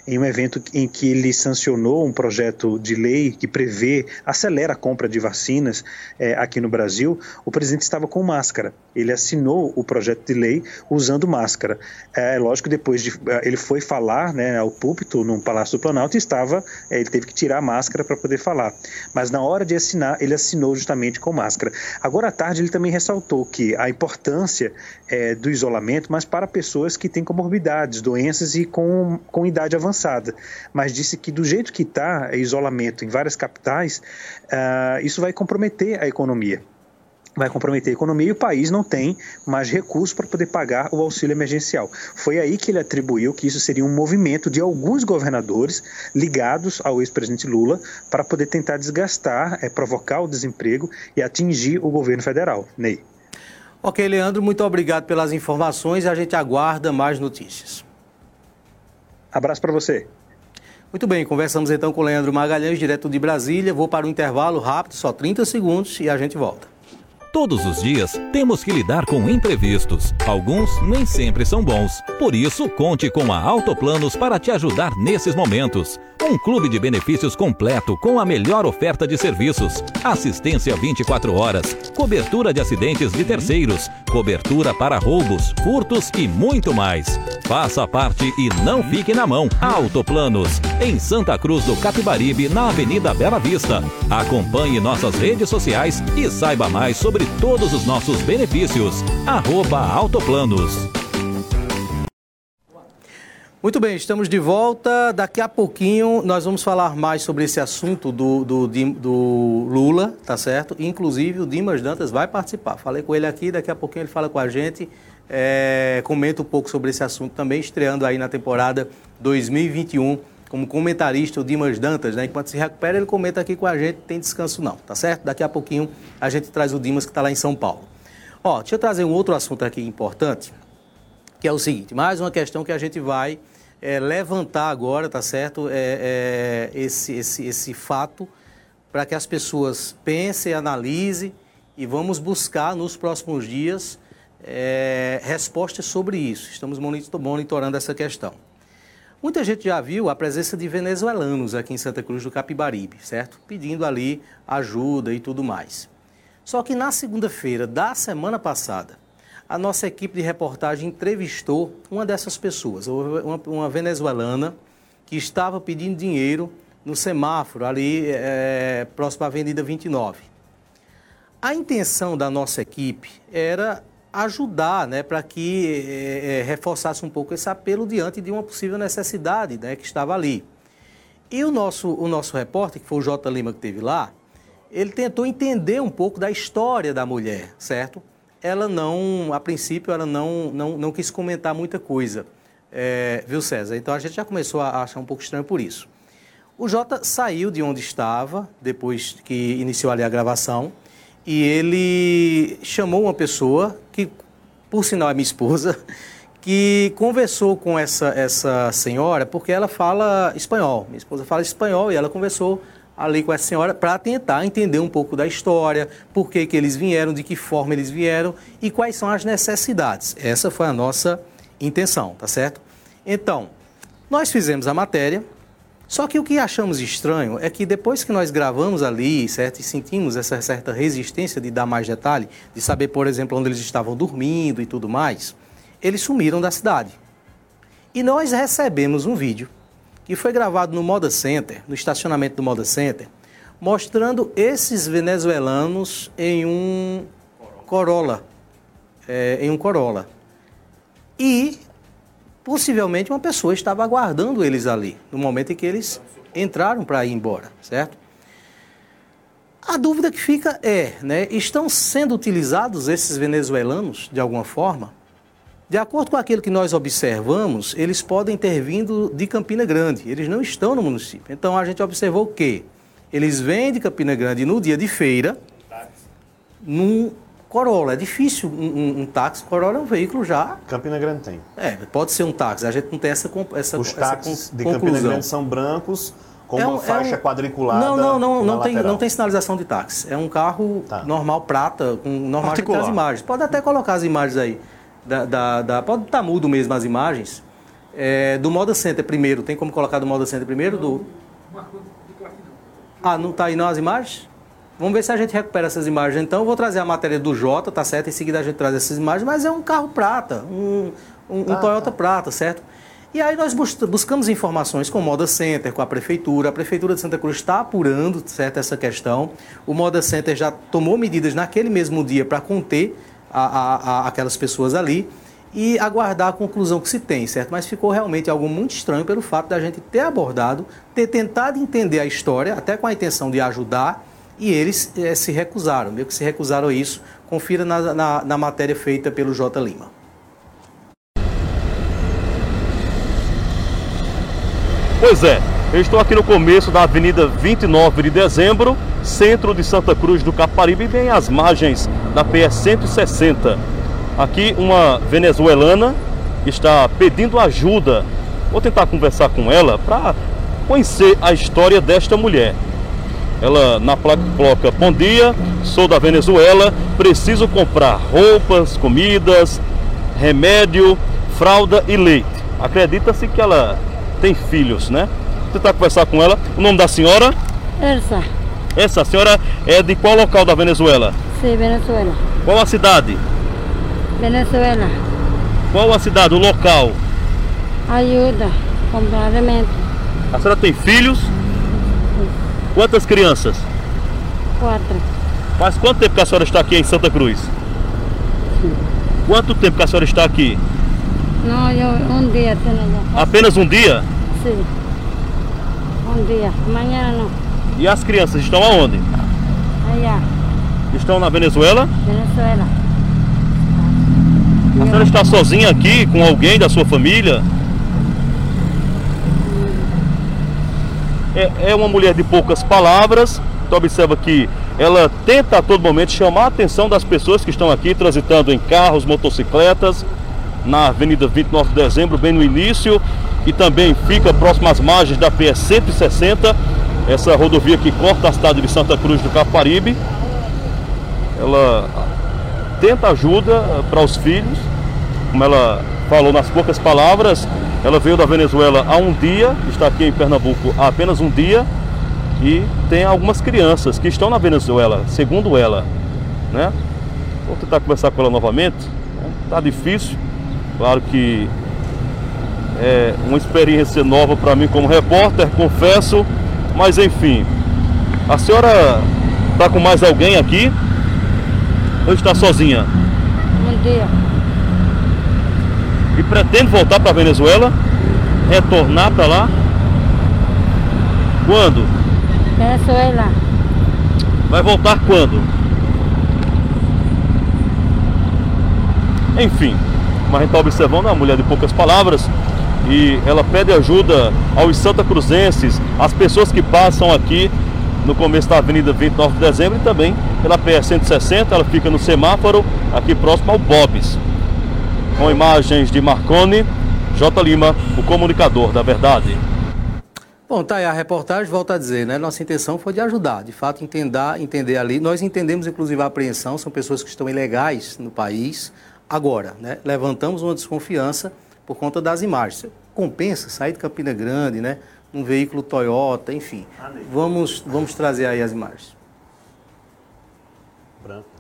em um evento em que ele sancionou um projeto de lei que prevê, acelera a compra de vacinas é, aqui no Brasil, o presidente estava com máscara. Ele assinou o projeto de lei usando máscara. É lógico depois de, ele foi falar né, ao púlpito no Palácio do Planalto e estava, é, ele teve que tirar a máscara para poder falar. Mas na hora de assinar, ele assinou justamente com máscara. Agora à tarde ele também ressaltou que a importância é, do isolamento, mas para pessoas que têm comorbidades, doenças e com, com idade avançada. Mas disse que do jeito que está, isolamento em várias capitais, uh, isso vai comprometer a economia vai comprometer a economia e o país não tem mais recursos para poder pagar o auxílio emergencial. Foi aí que ele atribuiu que isso seria um movimento de alguns governadores ligados ao ex-presidente Lula para poder tentar desgastar, é, provocar o desemprego e atingir o governo federal. Ney. Ok, Leandro, muito obrigado pelas informações a gente aguarda mais notícias. Abraço para você. Muito bem, conversamos então com o Leandro Magalhães, direto de Brasília. Vou para o um intervalo rápido, só 30 segundos, e a gente volta. Todos os dias temos que lidar com imprevistos. Alguns nem sempre são bons. Por isso, conte com a Autoplanos para te ajudar nesses momentos. Um clube de benefícios completo com a melhor oferta de serviços, assistência 24 horas, cobertura de acidentes de terceiros, cobertura para roubos, furtos e muito mais. Faça parte e não fique na mão. Autoplanos, em Santa Cruz do Capibaribe, na Avenida Bela Vista. Acompanhe nossas redes sociais e saiba mais sobre todos os nossos benefícios. Arroba Autoplanos. Muito bem, estamos de volta. Daqui a pouquinho nós vamos falar mais sobre esse assunto do, do, do, Lula, tá certo? Inclusive o Dimas Dantas vai participar. Falei com ele aqui, daqui a pouquinho ele fala com a gente, é, comenta um pouco sobre esse assunto também, estreando aí na temporada 2021 como comentarista, o Dimas Dantas, né? Enquanto se recupera, ele comenta aqui com a gente, tem descanso não, tá certo? Daqui a pouquinho a gente traz o Dimas que está lá em São Paulo. Ó, deixa eu trazer um outro assunto aqui importante, que é o seguinte, mais uma questão que a gente vai é, levantar agora, tá certo? É, é, esse, esse, esse fato para que as pessoas pensem, analisem e vamos buscar nos próximos dias é, respostas sobre isso. Estamos monitorando essa questão. Muita gente já viu a presença de venezuelanos aqui em Santa Cruz do Capibaribe, certo? Pedindo ali ajuda e tudo mais. Só que na segunda-feira da semana passada, a nossa equipe de reportagem entrevistou uma dessas pessoas, uma, uma venezuelana que estava pedindo dinheiro no semáforo ali é, próximo à Avenida 29. A intenção da nossa equipe era ajudar né, para que é, é, reforçasse um pouco esse apelo diante de uma possível necessidade né, que estava ali. E o nosso, o nosso repórter, que foi o J. Lima que esteve lá, ele tentou entender um pouco da história da mulher, certo? Ela não, a princípio, ela não, não, não quis comentar muita coisa, é, viu, César? Então a gente já começou a achar um pouco estranho por isso. O Jota saiu de onde estava, depois que iniciou ali a gravação, e ele chamou uma pessoa, que por sinal é minha esposa, que conversou com essa, essa senhora, porque ela fala espanhol. Minha esposa fala espanhol e ela conversou ali com essa senhora para tentar entender um pouco da história, por que, que eles vieram, de que forma eles vieram e quais são as necessidades. Essa foi a nossa intenção, tá certo? Então, nós fizemos a matéria, só que o que achamos estranho é que depois que nós gravamos ali, certo, e sentimos essa certa resistência de dar mais detalhe, de saber, por exemplo, onde eles estavam dormindo e tudo mais, eles sumiram da cidade. E nós recebemos um vídeo que foi gravado no Moda Center, no estacionamento do Moda Center, mostrando esses venezuelanos em um Corolla, é, em um Corolla. E possivelmente uma pessoa estava aguardando eles ali, no momento em que eles entraram para ir embora, certo? A dúvida que fica é, né, estão sendo utilizados esses venezuelanos de alguma forma? De acordo com aquilo que nós observamos, eles podem ter vindo de Campina Grande, eles não estão no município. Então a gente observou o quê? Eles vêm de Campina Grande no dia de feira, num Corolla. É difícil um, um, um, táxi. Corolla é um veículo já. Campina Grande tem. É, pode ser um táxi. A gente não tem essa, essa Os táxis essa de Campina Grande são brancos, com é um, uma faixa é um... quadriculada. Não, não, não, não tem, não tem sinalização de táxi. É um carro tá. normal, prata, com normal as imagens. Pode até colocar as imagens aí da, da, da pode estar tá mudo mesmo as imagens. É, do Moda Center primeiro, tem como colocar do Moda Center primeiro? Do... Ah, não está aí não as imagens? Vamos ver se a gente recupera essas imagens. Então, eu vou trazer a matéria do Jota, tá certo? Em seguida a gente traz essas imagens, mas é um carro prata, um, um, um Toyota prata, certo? E aí nós buscamos informações com o Moda Center, com a Prefeitura. A Prefeitura de Santa Cruz está apurando, certo, essa questão. O Moda Center já tomou medidas naquele mesmo dia para conter a, a, a, aquelas pessoas ali e aguardar a conclusão que se tem, certo? Mas ficou realmente algo muito estranho pelo fato da gente ter abordado, ter tentado entender a história, até com a intenção de ajudar, e eles é, se recusaram, meio que se recusaram a isso. Confira na, na, na matéria feita pelo J. Lima. Pois é, eu estou aqui no começo da Avenida 29 de Dezembro, centro de Santa Cruz do Caparibe, bem às margens da PS 160. Aqui uma venezuelana está pedindo ajuda. Vou tentar conversar com ela para conhecer a história desta mulher. Ela na placa coloca: Bom dia, sou da Venezuela, preciso comprar roupas, comidas, remédio, fralda e leite. Acredita-se que ela tem filhos, né? Tentar conversar com ela. O nome da senhora? Elsa. Essa senhora é de qual local da Venezuela? Sim, Venezuela. Qual a cidade? Venezuela. Qual a cidade, o local? Ajuda, comprar remédio. A senhora tem filhos? Sim. Quantas crianças? Quatro. Faz quanto tempo que a senhora está aqui em Santa Cruz? Sim. Quanto tempo que a senhora está aqui? Não, eu, um dia apenas. Apenas um dia? Sim. Um dia. Amanhã não. E as crianças estão aonde? Allá. Estão na Venezuela? Venezuela. A senhora está sozinha aqui com alguém da sua família? É, é uma mulher de poucas palavras. Então observa que ela tenta a todo momento chamar a atenção das pessoas que estão aqui transitando em carros, motocicletas, na Avenida 29 de Dezembro, bem no início, e também fica próximo às margens da PS 160, essa rodovia que corta a cidade de Santa Cruz do Caparibe. Ela tenta ajuda para os filhos, como ela falou nas poucas palavras, ela veio da Venezuela há um dia, está aqui em Pernambuco há apenas um dia e tem algumas crianças que estão na Venezuela, segundo ela, né? Vou tentar conversar com ela novamente. Tá difícil, claro que é uma experiência nova para mim como repórter, confesso, mas enfim. A senhora está com mais alguém aqui? Ou está sozinha? Bom dia. E pretende voltar para a Venezuela? Retornar para lá? Quando? Venezuela. Vai voltar quando? Enfim, mas a gente está observando uma mulher de poucas palavras e ela pede ajuda aos Santa Cruzenses, às pessoas que passam aqui no começo da Avenida 29 de Dezembro e também pela PS 160, ela fica no semáforo aqui próximo ao Bob's. Com imagens de Marconi, J. Lima, o comunicador da verdade. Bom, tá aí a reportagem, volta a dizer, né? Nossa intenção foi de ajudar, de fato, entender, entender ali. Nós entendemos, inclusive, a apreensão, são pessoas que estão ilegais no país. Agora, né? Levantamos uma desconfiança por conta das imagens. Compensa sair de Campina Grande, né? Um veículo Toyota, enfim. Vamos, vamos trazer aí as imagens. Branco.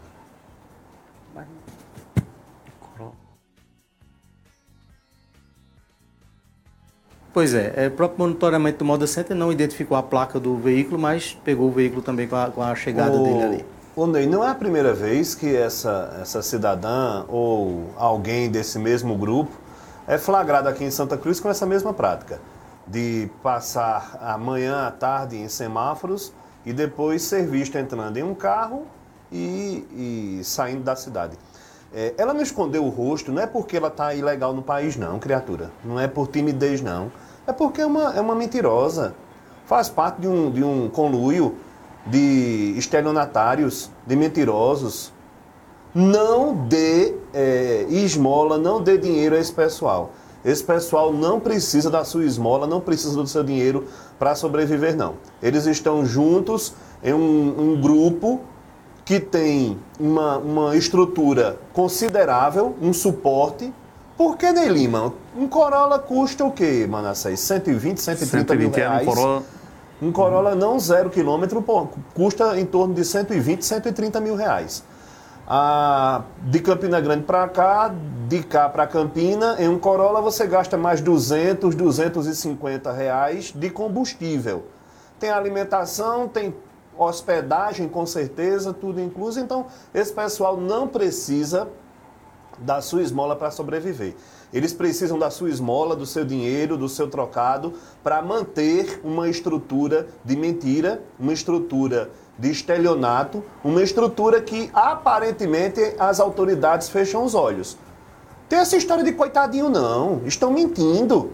Pois é, é, o próprio monitoramento do Moda Center não identificou a placa do veículo, mas pegou o veículo também com a, com a chegada o, dele ali. O Ney, não é a primeira vez que essa, essa cidadã ou alguém desse mesmo grupo é flagrado aqui em Santa Cruz com essa mesma prática, de passar a manhã, à tarde em semáforos e depois ser visto entrando em um carro e, e saindo da cidade. É, ela não escondeu o rosto, não é porque ela está ilegal no país, não, criatura. Não é por timidez, não. É porque é uma, é uma mentirosa. Faz parte de um, de um conluio de estelionatários, de mentirosos. Não dê é, esmola, não dê dinheiro a esse pessoal. Esse pessoal não precisa da sua esmola, não precisa do seu dinheiro para sobreviver, não. Eles estão juntos em um, um grupo que tem uma, uma estrutura considerável, um suporte Por que, Ney Lima? Um Corolla custa o quê, Manassés? 120, 130 mil 120 é um reais. Corolla. Um Corolla não zero quilômetro pô, custa em torno de 120, 130 mil reais. De Campina Grande para cá, de cá para Campina, em um Corolla você gasta mais 200, 250 reais de combustível. Tem alimentação, tem hospedagem com certeza, tudo incluso. Então, esse pessoal não precisa da sua esmola para sobreviver. Eles precisam da sua esmola, do seu dinheiro, do seu trocado, para manter uma estrutura de mentira, uma estrutura de estelionato, uma estrutura que aparentemente as autoridades fecham os olhos. Tem essa história de coitadinho, não. Estão mentindo.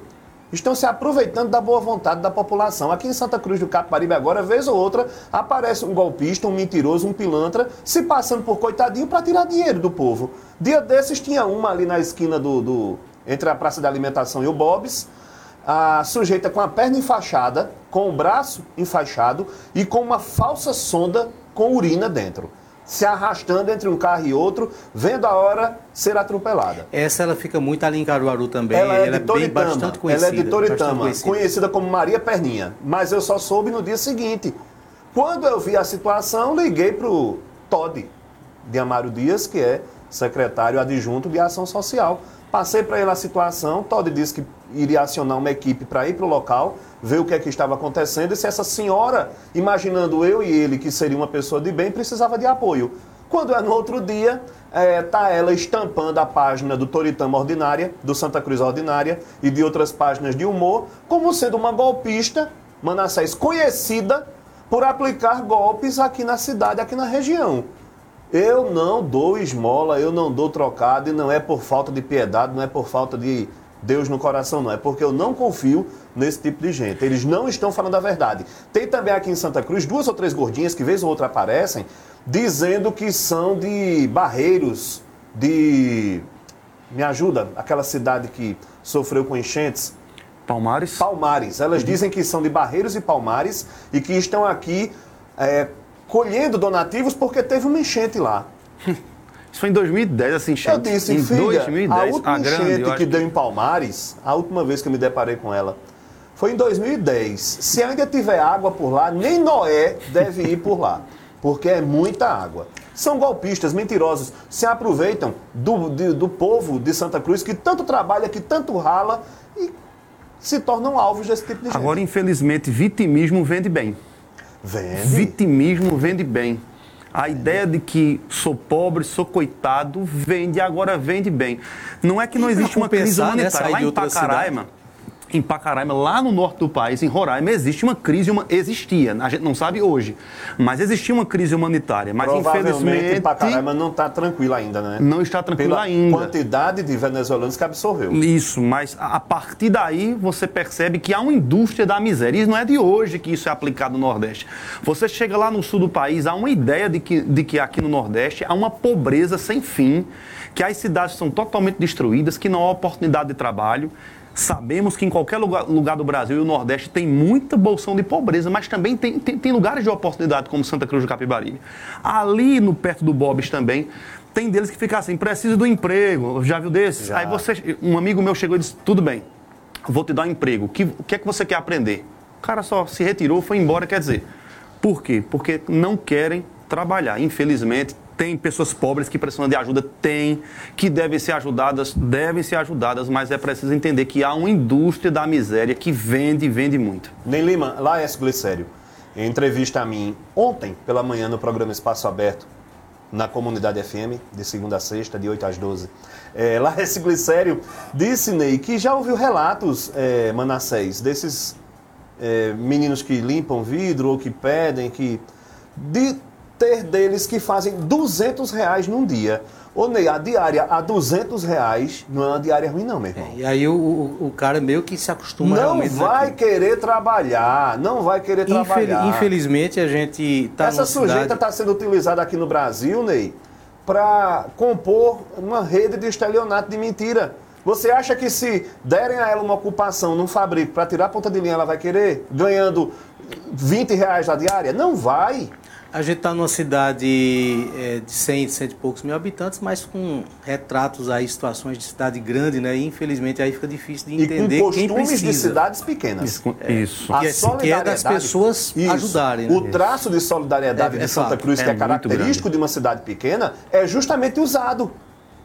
Estão se aproveitando da boa vontade da população. Aqui em Santa Cruz do Capibaribe, agora, vez ou outra, aparece um golpista, um mentiroso, um pilantra, se passando por coitadinho para tirar dinheiro do povo. Dia desses tinha uma ali na esquina do, do entre a Praça da Alimentação e o Bob's, a sujeita com a perna enfaixada, com o braço enfaixado e com uma falsa sonda com urina dentro. Se arrastando entre um carro e outro, vendo a hora ser atropelada. Essa ela fica muito ali em Caruaru também. Ela é de bem Toritama. bastante conhecida. Ela é de Toritama, conhecida. conhecida como Maria Perninha. Mas eu só soube no dia seguinte. Quando eu vi a situação, liguei para o Todd de Amaro Dias, que é secretário adjunto de Ação Social. Passei para ele a situação, Todd disse que iria acionar uma equipe para ir para o local, ver o que é que estava acontecendo e se essa senhora, imaginando eu e ele que seria uma pessoa de bem, precisava de apoio. Quando é no outro dia, está ela estampando a página do Toritama Ordinária, do Santa Cruz Ordinária e de outras páginas de humor, como sendo uma golpista, Manassés, conhecida por aplicar golpes aqui na cidade, aqui na região. Eu não dou esmola, eu não dou trocado e não é por falta de piedade, não é por falta de Deus no coração, não. É porque eu não confio nesse tipo de gente. Eles não estão falando a verdade. Tem também aqui em Santa Cruz duas ou três gordinhas que vez ou outra aparecem dizendo que são de Barreiros, de. Me ajuda, aquela cidade que sofreu com enchentes. Palmares? Palmares. Elas dizem que são de Barreiros e Palmares e que estão aqui é, colhendo donativos porque teve uma enchente lá. Isso foi em 2010, assim, enchente. Eu disse, em filha, 2010, a última grande, enchente acho que deu em Palmares, a última vez que eu me deparei com ela, foi em 2010. Se ainda tiver água por lá, nem Noé deve ir por lá, porque é muita água. São golpistas, mentirosos, se aproveitam do, de- do povo de Santa Cruz que tanto trabalha, que tanto rala e se tornam alvos desse tipo de gente. Agora, infelizmente, vitimismo vende bem. Vende. Vitimismo vende bem. A ideia de que sou pobre, sou coitado, vende, agora vende bem. Não é que não existe uma crise humanitária. Lá em Pacaraima, em Pacaraima, lá no norte do país, em Roraima, existe uma crise, uma, existia, a gente não sabe hoje, mas existia uma crise humanitária. Mas infelizmente Pacaraima não está tranquilo ainda, né? não está tranquilo Pela ainda. quantidade de venezuelanos que absorveu. Isso, mas a a partir daí você percebe que há uma indústria da miséria. E não é de hoje que isso é aplicado no Nordeste. Você chega lá no sul do país, há uma ideia de que, de que aqui no Nordeste há uma pobreza sem fim, que as cidades são totalmente destruídas, que não há oportunidade de trabalho. Sabemos que em qualquer lugar, lugar do Brasil e o Nordeste tem muita bolsão de pobreza, mas também tem, tem, tem lugares de oportunidade, como Santa Cruz do Capibaribe. Ali, no perto do Bob's também, tem deles que ficam assim, preciso do emprego, já viu desses? Já. Aí você, um amigo meu chegou e disse, tudo bem, vou te dar um emprego, o que, o que é que você quer aprender? O cara só se retirou, foi embora, quer dizer, por quê? Porque não querem trabalhar, infelizmente, tem pessoas pobres que precisam de ajuda, tem, que devem ser ajudadas, devem ser ajudadas, mas é preciso entender que há uma indústria da miséria que vende e vende muito. Nem Lima, lá é Glicério, em entrevista a mim ontem pela manhã no programa Espaço Aberto, na comunidade FM, de segunda a sexta, de 8 às 12. É, lá é Glicério. Disse, Ney, que já ouviu relatos, é, Manassés, desses é, meninos que limpam vidro ou que pedem, que de ter deles que fazem 200 reais num dia. Ô Ney, a diária a 200 reais não é uma diária ruim não, meu irmão. E aí o, o, o cara meio que se acostuma Não realmente vai naquilo. querer trabalhar, não vai querer Infel- trabalhar. Infelizmente a gente está Essa sujeita está sendo utilizada aqui no Brasil, Ney, para compor uma rede de estelionato de mentira. Você acha que se derem a ela uma ocupação num fabrico para tirar a ponta de linha, ela vai querer? Ganhando 20 reais a diária? Não vai. A gente está numa cidade é, de 100, 100 e poucos mil habitantes, mas com retratos aí, situações de cidade grande, né? E infelizmente aí fica difícil de entender e com quem precisa. de cidades pequenas. É, isso. A que, é, que é das pessoas isso. ajudarem. Né? O traço de solidariedade é, de Santa Cruz, que é, característico de uma cidade pequena, é justamente usado.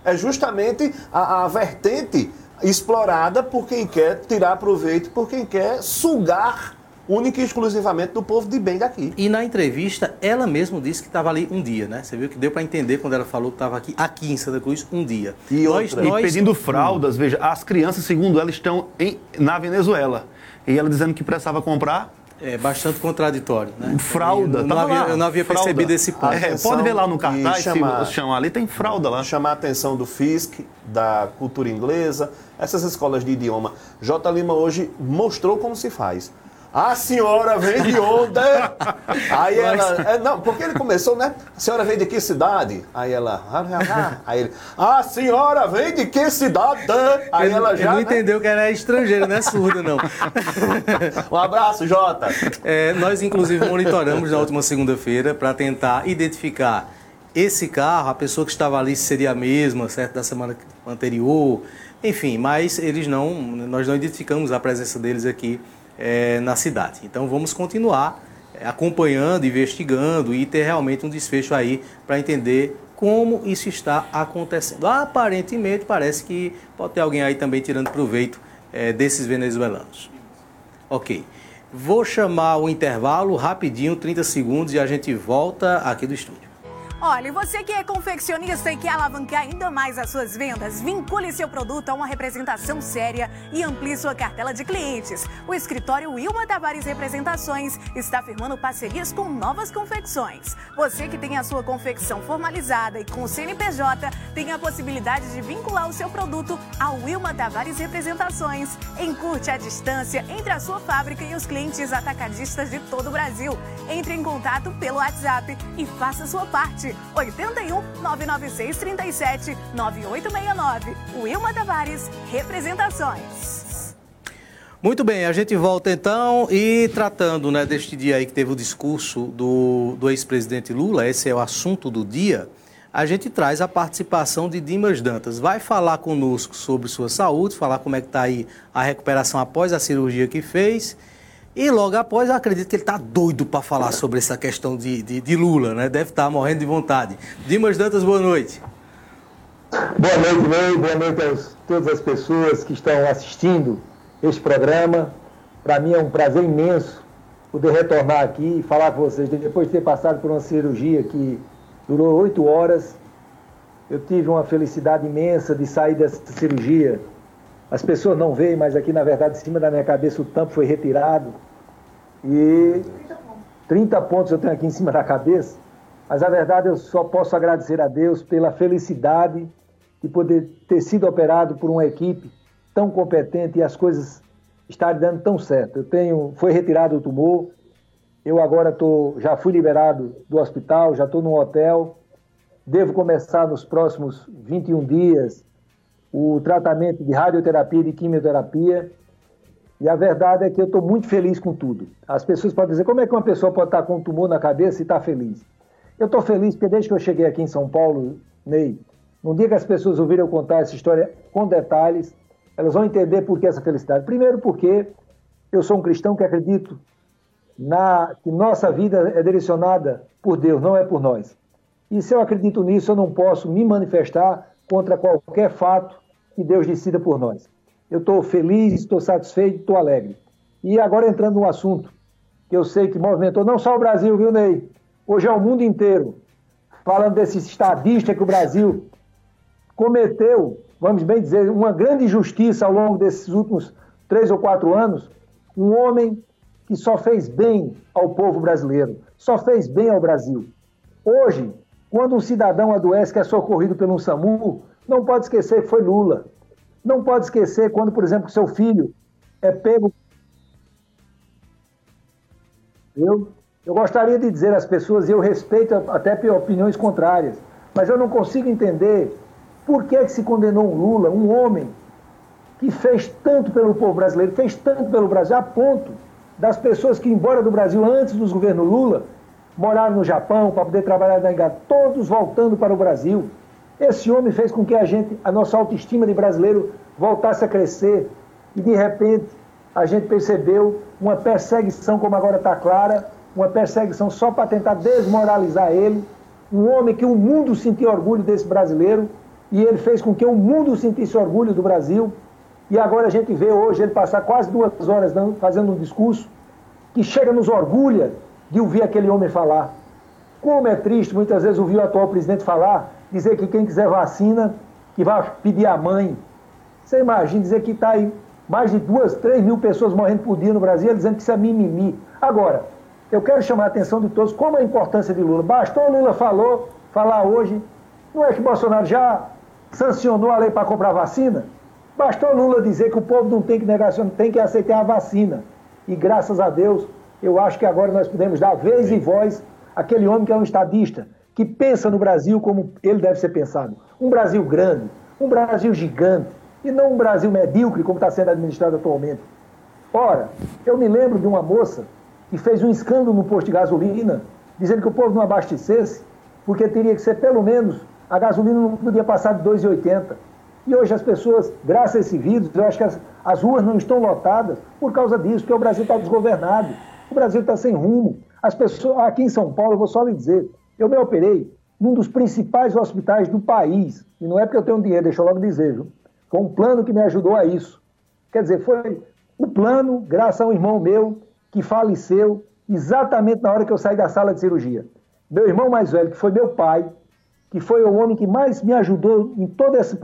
É justamente a, a vertente explorada por quem quer tirar proveito, por quem quer sugar única e exclusivamente do povo de bem daqui. E na entrevista, ela mesma disse que estava ali um dia, né? Você viu que deu para entender quando ela falou que estava aqui, aqui em Santa Cruz, um dia. E, nós, outra, nós... e pedindo fraldas, veja, as crianças, segundo ela, estão em, na Venezuela. E ela dizendo que precisava comprar é bastante contraditório, né? Fralda, eu não, havia, eu não havia fralda. percebido esse ponto. É, pode ver lá no cartaz, chamar, se chamar ali, tem fralda lá. Chamar a atenção do FISC, da cultura inglesa, essas escolas de idioma. J. Lima hoje mostrou como se faz. A senhora vem de onde? Aí ela. É, não, porque ele começou, né? A senhora vem de que cidade? Aí ela. Ah, ah, ah. Aí ele. A senhora vem de que cidade? Aí ela já. Ele não né? entendeu que era estrangeiro, não é surdo, não. um abraço, Jota. É, nós, inclusive, monitoramos na última segunda-feira para tentar identificar esse carro, a pessoa que estava ali seria a mesma, certo? Da semana anterior. Enfim, mas eles não. Nós não identificamos a presença deles aqui é, na cidade. Então vamos continuar é, acompanhando, investigando e ter realmente um desfecho aí para entender como isso está acontecendo. Aparentemente parece que pode ter alguém aí também tirando proveito é, desses venezuelanos. Ok. Vou chamar o intervalo rapidinho, 30 segundos, e a gente volta aqui do estúdio. Olha, você que é confeccionista e quer alavancar ainda mais as suas vendas, vincule seu produto a uma representação séria e amplie sua cartela de clientes. O escritório Wilma Tavares Representações está firmando parcerias com novas confecções. Você que tem a sua confecção formalizada e com o CNPJ, tem a possibilidade de vincular o seu produto ao Wilma Tavares Representações. Encurte a distância entre a sua fábrica e os clientes atacadistas de todo o Brasil. Entre em contato pelo WhatsApp e faça sua parte. 81 996 37 9869. Wilma Tavares, representações. Muito bem, a gente volta então e tratando né, deste dia aí que teve o discurso do, do ex-presidente Lula, esse é o assunto do dia, a gente traz a participação de Dimas Dantas. Vai falar conosco sobre sua saúde, falar como é que está aí a recuperação após a cirurgia que fez e logo após, eu acredito que ele está doido para falar sobre essa questão de, de, de, Lula, né? Deve estar tá morrendo de vontade. Dimas Dantas, boa noite. Boa noite, Ney. Boa noite a todas as pessoas que estão assistindo este programa. Para mim é um prazer imenso poder retornar aqui e falar com vocês. Depois de ter passado por uma cirurgia que durou oito horas, eu tive uma felicidade imensa de sair dessa cirurgia. As pessoas não veem, mas aqui na verdade, em cima da minha cabeça, o tampo foi retirado e 30 pontos eu tenho aqui em cima da cabeça, mas a verdade eu só posso agradecer a Deus pela felicidade de poder ter sido operado por uma equipe tão competente e as coisas estarem dando tão certo. Eu tenho, foi retirado o tumor, eu agora tô, já fui liberado do hospital, já estou no hotel, devo começar nos próximos 21 dias o tratamento de radioterapia e de quimioterapia e a verdade é que eu estou muito feliz com tudo. As pessoas podem dizer, como é que uma pessoa pode estar com um tumor na cabeça e estar feliz? Eu estou feliz porque desde que eu cheguei aqui em São Paulo, Ney, no dia que as pessoas ouviram eu contar essa história com detalhes, elas vão entender por que essa felicidade. Primeiro porque eu sou um cristão que acredito na que nossa vida é direcionada por Deus, não é por nós. E se eu acredito nisso, eu não posso me manifestar contra qualquer fato que Deus decida por nós. Eu estou feliz, estou satisfeito, estou alegre. E agora entrando no assunto que eu sei que movimentou não só o Brasil, viu, Ney? Hoje é o mundo inteiro. Falando desse estadista que o Brasil cometeu, vamos bem dizer, uma grande injustiça ao longo desses últimos três ou quatro anos. Um homem que só fez bem ao povo brasileiro, só fez bem ao Brasil. Hoje, quando um cidadão adoece que é socorrido pelo SAMU, não pode esquecer que foi Lula. Não pode esquecer quando, por exemplo, seu filho é pego. Eu, eu gostaria de dizer às pessoas, e eu respeito até opiniões contrárias, mas eu não consigo entender por que, que se condenou um Lula, um homem que fez tanto pelo povo brasileiro, fez tanto pelo Brasil, a ponto das pessoas que, embora do Brasil antes dos governos Lula, moraram no Japão para poder trabalhar na Inglaterra, todos voltando para o Brasil. Esse homem fez com que a gente, a nossa autoestima de brasileiro voltasse a crescer. E de repente a gente percebeu uma perseguição, como agora está clara, uma perseguição só para tentar desmoralizar ele. Um homem que o mundo sentia orgulho desse brasileiro e ele fez com que o mundo sentisse orgulho do Brasil. E agora a gente vê hoje ele passar quase duas horas fazendo um discurso que chega nos orgulha de ouvir aquele homem falar. Como é triste muitas vezes ouvir o atual presidente falar, dizer que quem quiser vacina, que vai pedir à mãe. Você imagina dizer que está aí mais de duas, três mil pessoas morrendo por dia no Brasil, dizendo que isso é mimimi. Agora, eu quero chamar a atenção de todos como a importância de Lula. Bastou Lula falou, falar hoje. Não é que Bolsonaro já sancionou a lei para comprar vacina? Bastou Lula dizer que o povo não tem que negacionar, tem que aceitar a vacina. E graças a Deus, eu acho que agora nós podemos dar vez e voz àquele homem que é um estadista, que pensa no Brasil como ele deve ser pensado. Um Brasil grande, um Brasil gigante, e não um Brasil medíocre como está sendo administrado atualmente. Ora, eu me lembro de uma moça que fez um escândalo no posto de gasolina, dizendo que o povo não abastecesse, porque teria que ser pelo menos, a gasolina não podia passar de 2,80. E hoje as pessoas, graças a esse vírus, eu acho que as, as ruas não estão lotadas por causa disso, porque o Brasil está desgovernado, o Brasil está sem rumo. As pessoas, aqui em São Paulo, eu vou só lhe dizer, eu me operei num dos principais hospitais do país, e não é porque eu tenho dinheiro, deixa eu logo dizer, viu? Foi um plano que me ajudou a isso. Quer dizer, foi o plano, graças a um irmão meu, que faleceu exatamente na hora que eu saí da sala de cirurgia. Meu irmão mais velho, que foi meu pai, que foi o homem que mais me ajudou em todo esse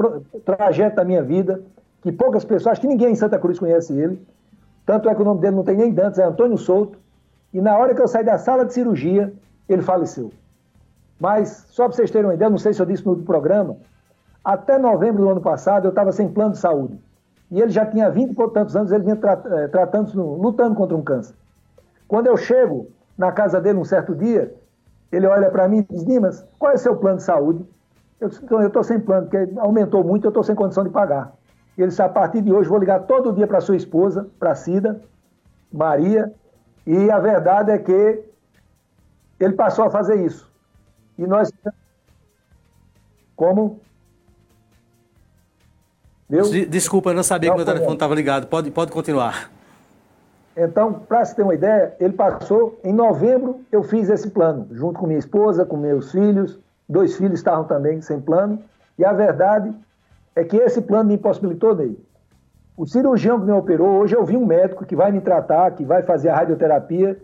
trajeto da minha vida, que poucas pessoas, acho que ninguém em Santa Cruz conhece ele, tanto é que o nome dele não tem nem Dantes, é Antônio Souto, e na hora que eu saí da sala de cirurgia, ele faleceu. Mas, só para vocês terem uma ideia, não sei se eu disse no outro programa, até novembro do ano passado eu estava sem plano de saúde. E ele já tinha 20 e tantos anos, ele vinha eh, tratando, lutando contra um câncer. Quando eu chego na casa dele um certo dia, ele olha para mim e diz, Dimas, qual é o seu plano de saúde? Eu disse, então, eu estou sem plano, porque aumentou muito, eu estou sem condição de pagar. Ele disse, a partir de hoje vou ligar todo dia para sua esposa, para Cida, Maria, e a verdade é que ele passou a fazer isso. E nós... Como? Viu? Desculpa, eu não sabia não, que o meu telefone estava ligado. Pode, pode continuar. Então, para se ter uma ideia, ele passou, em novembro, eu fiz esse plano, junto com minha esposa, com meus filhos, dois filhos estavam também sem plano, e a verdade é que esse plano me impossibilitou dele. O cirurgião que me operou, hoje eu vi um médico que vai me tratar, que vai fazer a radioterapia,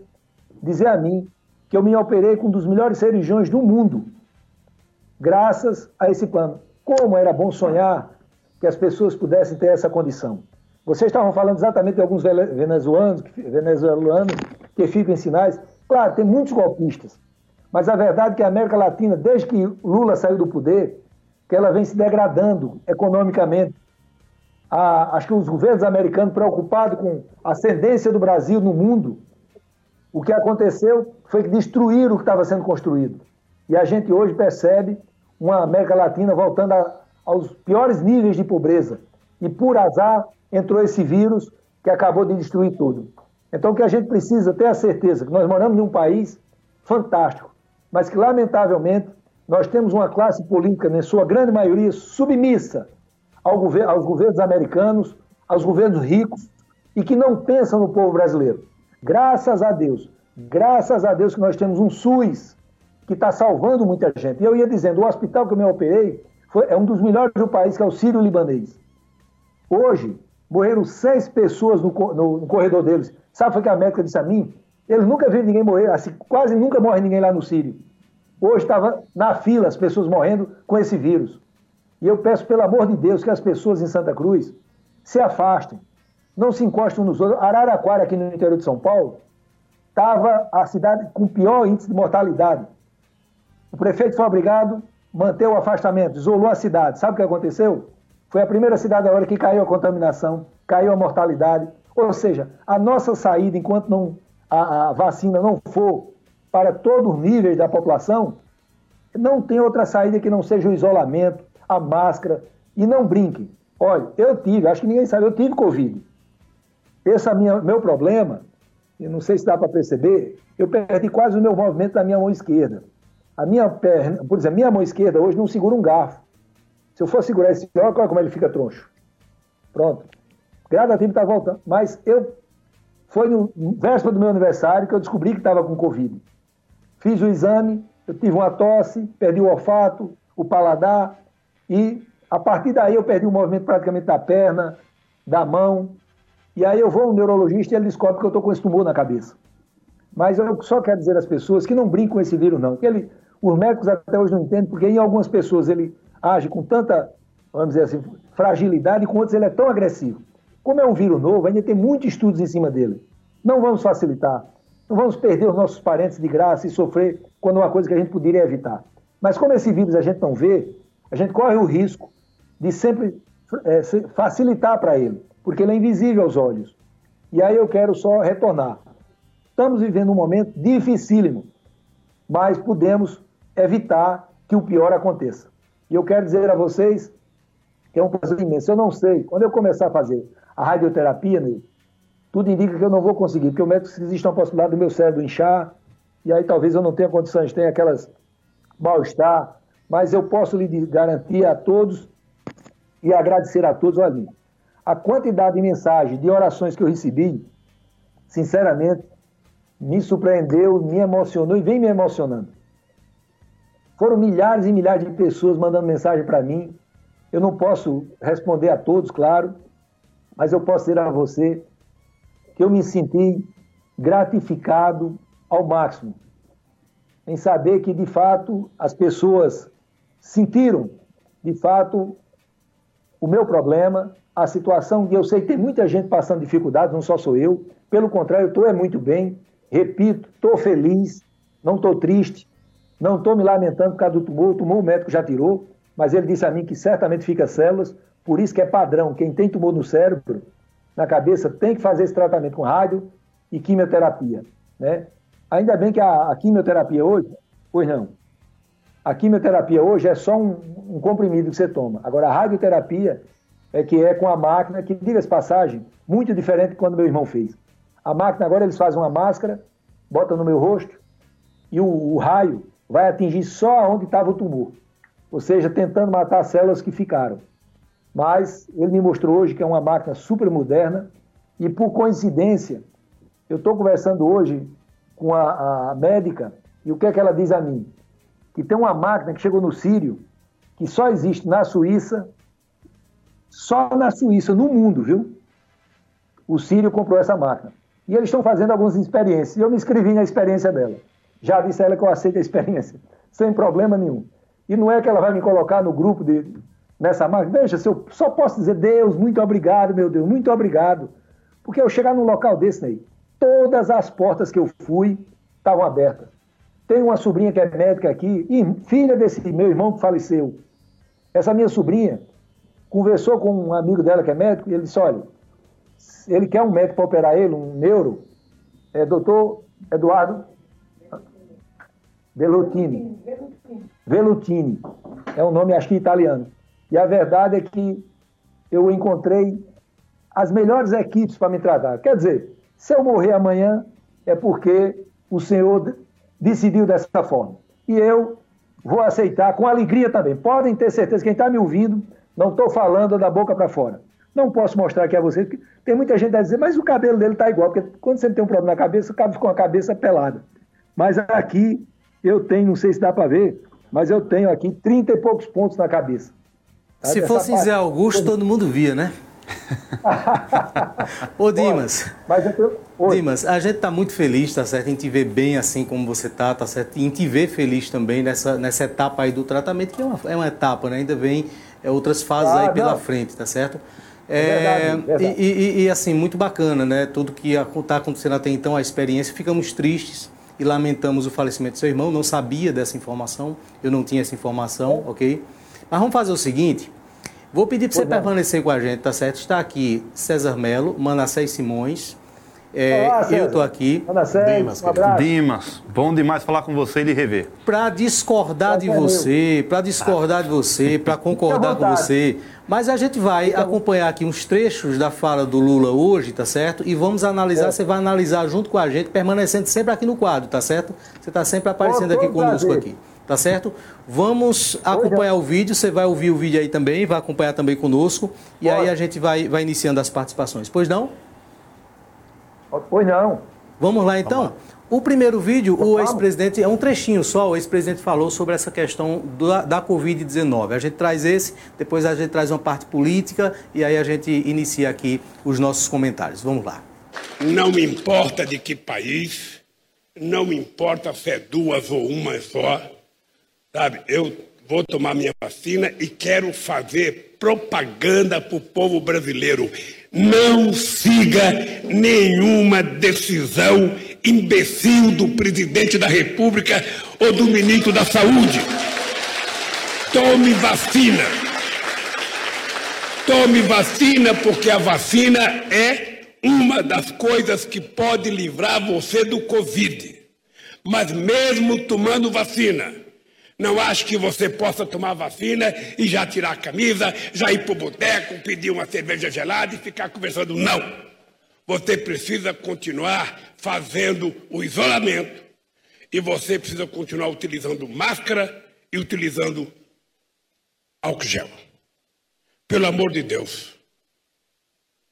dizer a mim que eu me operei com um dos melhores cirurgiões do mundo, graças a esse plano. Como era bom sonhar que as pessoas pudessem ter essa condição. Vocês estavam falando exatamente de alguns venezuelanos, venezuelanos que ficam em sinais. Claro, tem muitos golpistas, mas a verdade é que a América Latina, desde que Lula saiu do poder, que ela vem se degradando economicamente. A, acho que os governos americanos preocupados com a ascendência do Brasil no mundo, o que aconteceu foi que destruíram o que estava sendo construído. E a gente hoje percebe uma América Latina voltando a, aos piores níveis de pobreza. E por azar entrou esse vírus que acabou de destruir tudo. Então o que a gente precisa ter a certeza que nós moramos em um país fantástico, mas que lamentavelmente nós temos uma classe política, em sua grande maioria, submissa ao gover aos governos americanos, aos governos ricos e que não pensam no povo brasileiro. Graças a Deus, graças a Deus que nós temos um SUS que está salvando muita gente. E eu ia dizendo, o hospital que eu me operei foi, é um dos melhores do país, que é o Sírio-Libanês. Hoje, morreram seis pessoas no, no, no corredor deles. Sabe o que a médica disse a mim? Eles nunca viram ninguém morrer, assim, quase nunca morre ninguém lá no Sírio. Hoje estava na fila as pessoas morrendo com esse vírus. E eu peço, pelo amor de Deus, que as pessoas em Santa Cruz se afastem, não se encostem nos outros. Araraquara, aqui no interior de São Paulo, estava a cidade com pior índice de mortalidade. O prefeito foi obrigado manter o afastamento, isolou a cidade. Sabe o que aconteceu? Foi a primeira cidade agora que caiu a contaminação, caiu a mortalidade. Ou seja, a nossa saída, enquanto não, a, a vacina não for para todos os níveis da população, não tem outra saída que não seja o isolamento, a máscara. E não brinque. Olha, eu tive, acho que ninguém sabe, eu tive Covid. Esse é minha, meu problema e não sei se dá para perceber, eu perdi quase o meu movimento da minha mão esquerda. A minha perna, por exemplo, a minha mão esquerda hoje não segura um garfo. Se eu for segurar esse olha como ele fica troncho. Pronto. Gradativo está voltando. Mas eu foi no véspera do meu aniversário que eu descobri que estava com Covid. Fiz o exame, eu tive uma tosse, perdi o olfato, o paladar, e a partir daí eu perdi o movimento praticamente da perna, da mão. E aí eu vou ao neurologista e ele descobre que eu estou com esse tumor na cabeça. Mas eu só quero dizer às pessoas que não brinquem com esse vírus, não. Ele, os médicos até hoje não entendem, porque em algumas pessoas ele age com tanta, vamos dizer assim, fragilidade, e com outros ele é tão agressivo. Como é um vírus novo, ainda tem muitos estudos em cima dele. Não vamos facilitar. Não vamos perder os nossos parentes de graça e sofrer quando uma coisa que a gente poderia evitar. Mas como esse vírus a gente não vê, a gente corre o risco de sempre é, facilitar para ele, porque ele é invisível aos olhos. E aí eu quero só retornar. Estamos vivendo um momento dificílimo, mas podemos evitar que o pior aconteça. E eu quero dizer a vocês que é um prazer imenso. Eu não sei, quando eu começar a fazer a radioterapia, Ney, tudo indica que eu não vou conseguir, porque o médico que existe uma possibilidade do meu cérebro inchar, e aí talvez eu não tenha condições, tenha aquelas mal-estar, mas eu posso lhe garantir a todos e agradecer a todos, olha, a quantidade de mensagens, de orações que eu recebi, sinceramente, me surpreendeu, me emocionou e vem me emocionando. Foram milhares e milhares de pessoas mandando mensagem para mim. Eu não posso responder a todos, claro, mas eu posso dizer a você que eu me senti gratificado ao máximo em saber que, de fato, as pessoas sentiram, de fato, o meu problema, a situação que eu sei que tem muita gente passando dificuldades, não só sou eu. Pelo contrário, estou é muito bem. Repito, estou feliz, não estou triste, não estou me lamentando por causa do tumor. O tumor o médico já tirou, mas ele disse a mim que certamente fica células, por isso que é padrão. Quem tem tumor no cérebro, na cabeça, tem que fazer esse tratamento com rádio e quimioterapia. Né? Ainda bem que a, a quimioterapia hoje, pois não, a quimioterapia hoje é só um, um comprimido que você toma. Agora, a radioterapia é que é com a máquina, que, diga-se passagem, muito diferente de quando meu irmão fez. A máquina, agora eles fazem uma máscara, botam no meu rosto, e o, o raio vai atingir só onde estava o tumor. Ou seja, tentando matar as células que ficaram. Mas ele me mostrou hoje que é uma máquina super moderna, e por coincidência, eu estou conversando hoje com a, a médica, e o que é que ela diz a mim? Que tem uma máquina que chegou no Sírio, que só existe na Suíça, só na Suíça, no mundo, viu? O Sírio comprou essa máquina. E eles estão fazendo algumas experiências. E eu me inscrevi na experiência dela. Já disse a ela que eu aceito a experiência, sem problema nenhum. E não é que ela vai me colocar no grupo de, nessa máquina. Veja, se eu só posso dizer, Deus, muito obrigado, meu Deus, muito obrigado. Porque eu chegar num local desse aí, todas as portas que eu fui estavam abertas. Tenho uma sobrinha que é médica aqui, filha desse meu irmão que faleceu. Essa minha sobrinha conversou com um amigo dela que é médico e ele disse: olha, ele quer um médico para operar ele, um neuro, é doutor Eduardo Velutini. Velutini. É um nome, acho que italiano. E a verdade é que eu encontrei as melhores equipes para me tratar. Quer dizer, se eu morrer amanhã, é porque o Senhor decidiu dessa forma. E eu vou aceitar com alegria também. Podem ter certeza, quem está me ouvindo, não estou falando da boca para fora. Não posso mostrar aqui a vocês, porque tem muita gente a dizer, mas o cabelo dele está igual, porque quando você tem um problema na cabeça, cabe com a cabeça pelada. Mas aqui eu tenho, não sei se dá para ver, mas eu tenho aqui 30 e poucos pontos na cabeça. Tá? Se fosse Zé Augusto, todo mundo via, né? Ô Dimas, mas Dimas, a gente está muito feliz, tá certo? Em te ver bem assim como você tá, tá certo? E em te ver feliz também nessa, nessa etapa aí do tratamento, que é uma, é uma etapa, né? Ainda vem é, outras fases ah, aí pela não. frente, tá certo? É, é verdade, verdade. E, e, e, assim, muito bacana, né? Tudo que está acontecendo até então, a experiência, ficamos tristes e lamentamos o falecimento do seu irmão. Não sabia dessa informação, eu não tinha essa informação, ok? Mas vamos fazer o seguinte: Vou pedir para você permanecer com a gente, tá certo? Está aqui César Melo, Manassés Simões, É, Olá, eu estou aqui Ana Sérgio, Dimas, um. Dimas, bom demais falar com você e lhe rever. para discordar de você, para discordar de você, para concordar com você. Mas a gente vai acompanhar aqui uns trechos da fala do Lula hoje, tá certo? E vamos analisar, você vai analisar junto com a gente, permanecendo sempre aqui no quadro, tá certo? Você está sempre aparecendo aqui conosco prazer. aqui. Tá certo? Vamos acompanhar o vídeo, você vai ouvir o vídeo aí também, vai acompanhar também conosco. E aí a gente vai, vai iniciando as participações. Pois não? Pois não. Vamos lá então? O primeiro vídeo, o ex-presidente, é um trechinho só, o ex-presidente falou sobre essa questão da, da Covid-19. A gente traz esse, depois a gente traz uma parte política e aí a gente inicia aqui os nossos comentários. Vamos lá. Não me importa de que país, não me importa se é duas ou uma só, sabe? Eu vou tomar minha vacina e quero fazer propaganda para o povo brasileiro. Não siga nenhuma decisão imbecil do presidente da República ou do ministro da Saúde. Tome vacina. Tome vacina, porque a vacina é uma das coisas que pode livrar você do Covid. Mas mesmo tomando vacina, não acho que você possa tomar vacina e já tirar a camisa, já ir para o boteco, pedir uma cerveja gelada e ficar conversando. Não. Você precisa continuar fazendo o isolamento e você precisa continuar utilizando máscara e utilizando álcool gel. Pelo amor de Deus.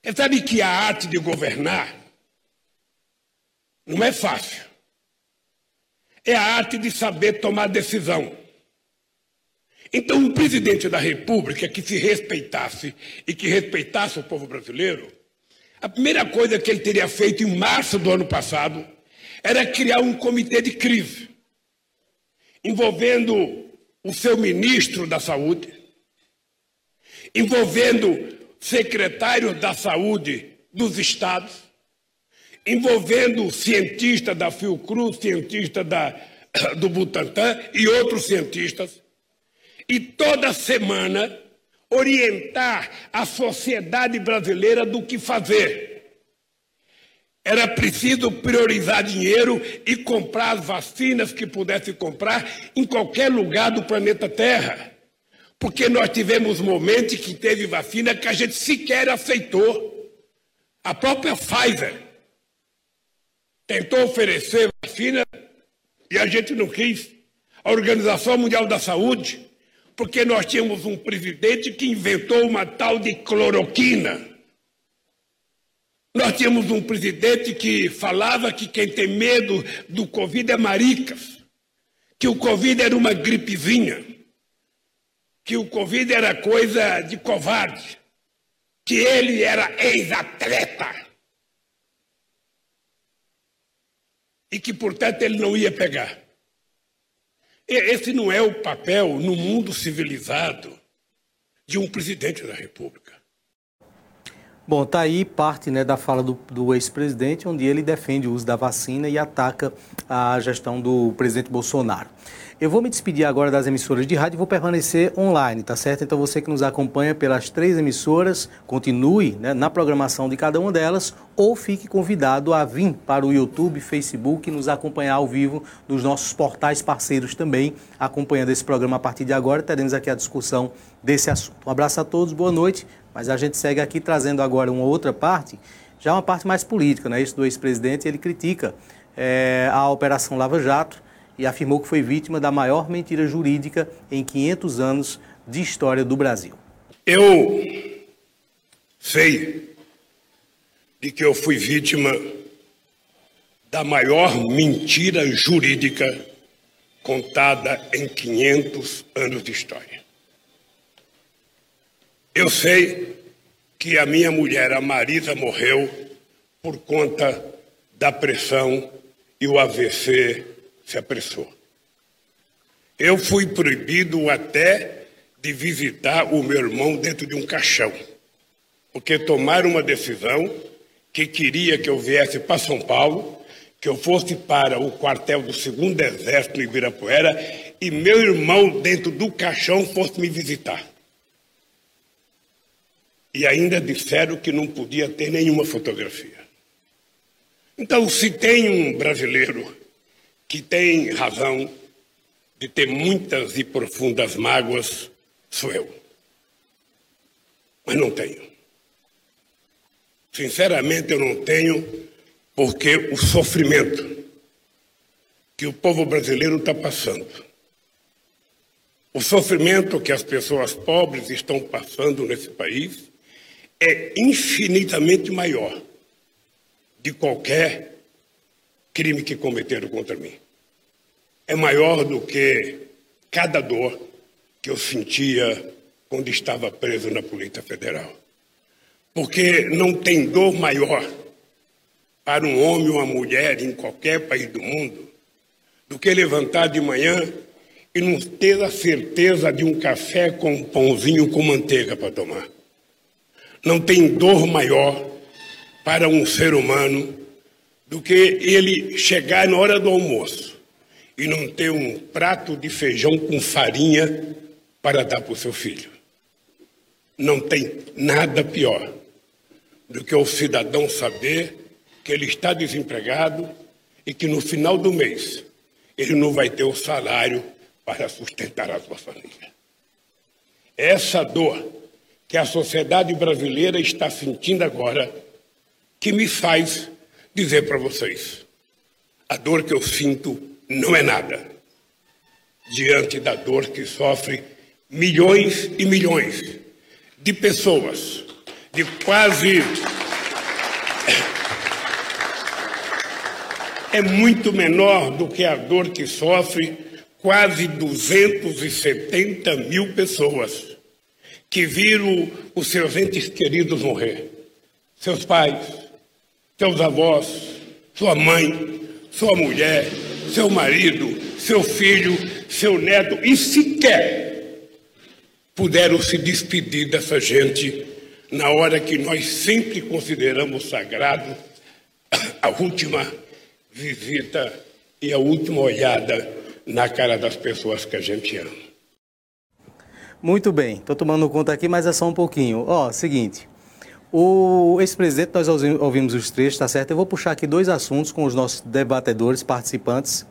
Você sabe que a arte de governar não é fácil. É a arte de saber tomar decisão. Então, um presidente da República que se respeitasse e que respeitasse o povo brasileiro, a primeira coisa que ele teria feito em março do ano passado era criar um comitê de crise, envolvendo o seu ministro da Saúde, envolvendo secretários da Saúde dos estados, envolvendo cientistas da Fiocruz, cientistas da, do Butantan e outros cientistas, e toda semana orientar a sociedade brasileira do que fazer. Era preciso priorizar dinheiro e comprar as vacinas que pudesse comprar em qualquer lugar do planeta Terra. Porque nós tivemos momentos que teve vacina que a gente sequer aceitou. A própria Pfizer tentou oferecer vacina e a gente não quis. A Organização Mundial da Saúde, porque nós tínhamos um presidente que inventou uma tal de cloroquina. Nós tínhamos um presidente que falava que quem tem medo do Covid é maricas, que o Covid era uma gripezinha, que o Covid era coisa de covarde, que ele era ex-atleta e que, portanto, ele não ia pegar. Esse não é o papel no mundo civilizado de um presidente da República. Bom, tá aí parte né, da fala do, do ex-presidente, onde ele defende o uso da vacina e ataca a gestão do presidente Bolsonaro. Eu vou me despedir agora das emissoras de rádio e vou permanecer online, tá certo? Então você que nos acompanha pelas três emissoras, continue né, na programação de cada uma delas ou fique convidado a vir para o YouTube, Facebook e nos acompanhar ao vivo nos nossos portais parceiros também, acompanhando esse programa a partir de agora. Teremos aqui a discussão desse assunto. Um abraço a todos, boa noite. Mas a gente segue aqui trazendo agora uma outra parte, já uma parte mais política, né? Isso do ex-presidente, ele critica é, a Operação Lava Jato e afirmou que foi vítima da maior mentira jurídica em 500 anos de história do Brasil. Eu sei de que eu fui vítima da maior mentira jurídica contada em 500 anos de história. Eu sei que a minha mulher, a Marisa, morreu por conta da pressão e o AVC se apressou. Eu fui proibido até de visitar o meu irmão dentro de um caixão, porque tomaram uma decisão que queria que eu viesse para São Paulo, que eu fosse para o quartel do segundo exército em Ibirapuera e meu irmão dentro do caixão fosse me visitar. E ainda disseram que não podia ter nenhuma fotografia. Então, se tem um brasileiro que tem razão de ter muitas e profundas mágoas, sou eu. Mas não tenho. Sinceramente, eu não tenho, porque o sofrimento que o povo brasileiro está passando, o sofrimento que as pessoas pobres estão passando nesse país, é infinitamente maior de qualquer crime que cometeram contra mim. É maior do que cada dor que eu sentia quando estava preso na Polícia Federal. Porque não tem dor maior para um homem ou uma mulher em qualquer país do mundo do que levantar de manhã e não ter a certeza de um café com um pãozinho com manteiga para tomar. Não tem dor maior para um ser humano do que ele chegar na hora do almoço e não ter um prato de feijão com farinha para dar para o seu filho. Não tem nada pior do que o cidadão saber que ele está desempregado e que no final do mês ele não vai ter o salário para sustentar a sua família. Essa dor que a sociedade brasileira está sentindo agora que me faz dizer para vocês: a dor que eu sinto não é nada diante da dor que sofre milhões e milhões de pessoas, de quase. É muito menor do que a dor que sofre quase 270 mil pessoas que viram os seus entes queridos morrer. Seus pais, seus avós, sua mãe, sua mulher, seu marido, seu filho, seu neto e sequer puderam se despedir dessa gente na hora que nós sempre consideramos sagrado a última visita e a última olhada na cara das pessoas que a gente ama. Muito bem, estou tomando conta aqui, mas é só um pouquinho. Ó, seguinte, o ex-presidente, nós ouvimos os trechos, tá certo? Eu vou puxar aqui dois assuntos com os nossos debatedores, participantes,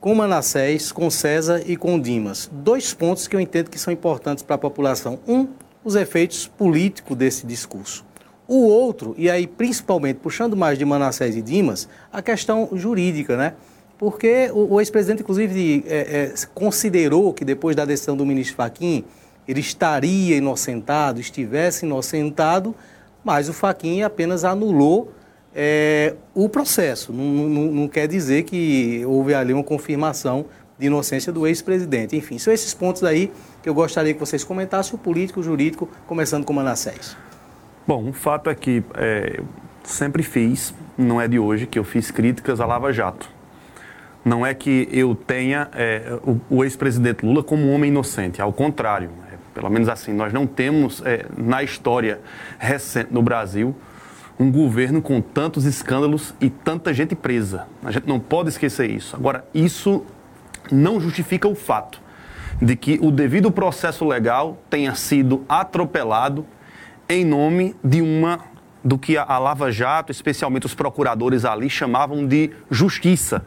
com Manassés, com César e com Dimas. Dois pontos que eu entendo que são importantes para a população. Um, os efeitos políticos desse discurso. O outro, e aí principalmente puxando mais de Manassés e Dimas, a questão jurídica, né? Porque o, o ex-presidente, inclusive, é, é, considerou que depois da decisão do ministro Faquim, ele estaria inocentado, estivesse inocentado, mas o Faquinha apenas anulou é, o processo. Não, não, não, quer dizer que houve ali uma confirmação de inocência do ex-presidente. Enfim, são esses pontos aí que eu gostaria que vocês comentassem, o político, o jurídico, começando com o Manassés. Bom, o fato é que é, sempre fiz, não é de hoje, que eu fiz críticas à Lava Jato. Não é que eu tenha é, o, o ex-presidente Lula como um homem inocente, ao contrário. Pelo menos assim, nós não temos é, na história recente no Brasil um governo com tantos escândalos e tanta gente presa. A gente não pode esquecer isso. Agora, isso não justifica o fato de que o devido processo legal tenha sido atropelado em nome de uma do que a Lava Jato, especialmente os procuradores ali chamavam de justiça.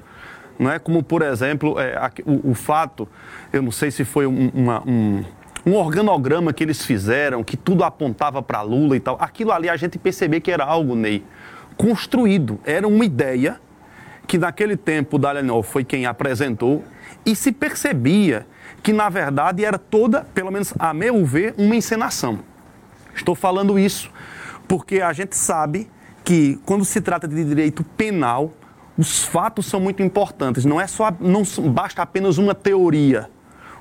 Não é como, por exemplo, é, o, o, fato, eu não sei se foi um, uma, um, um organograma que eles fizeram, que tudo apontava para Lula e tal. Aquilo ali a gente percebeu que era algo, Ney, construído. Era uma ideia que naquele tempo Dallagnol foi quem apresentou e se percebia que na verdade era toda, pelo menos a meu ver, uma encenação. Estou falando isso porque a gente sabe que quando se trata de direito penal, os fatos são muito importantes. Não é só, não basta apenas uma teoria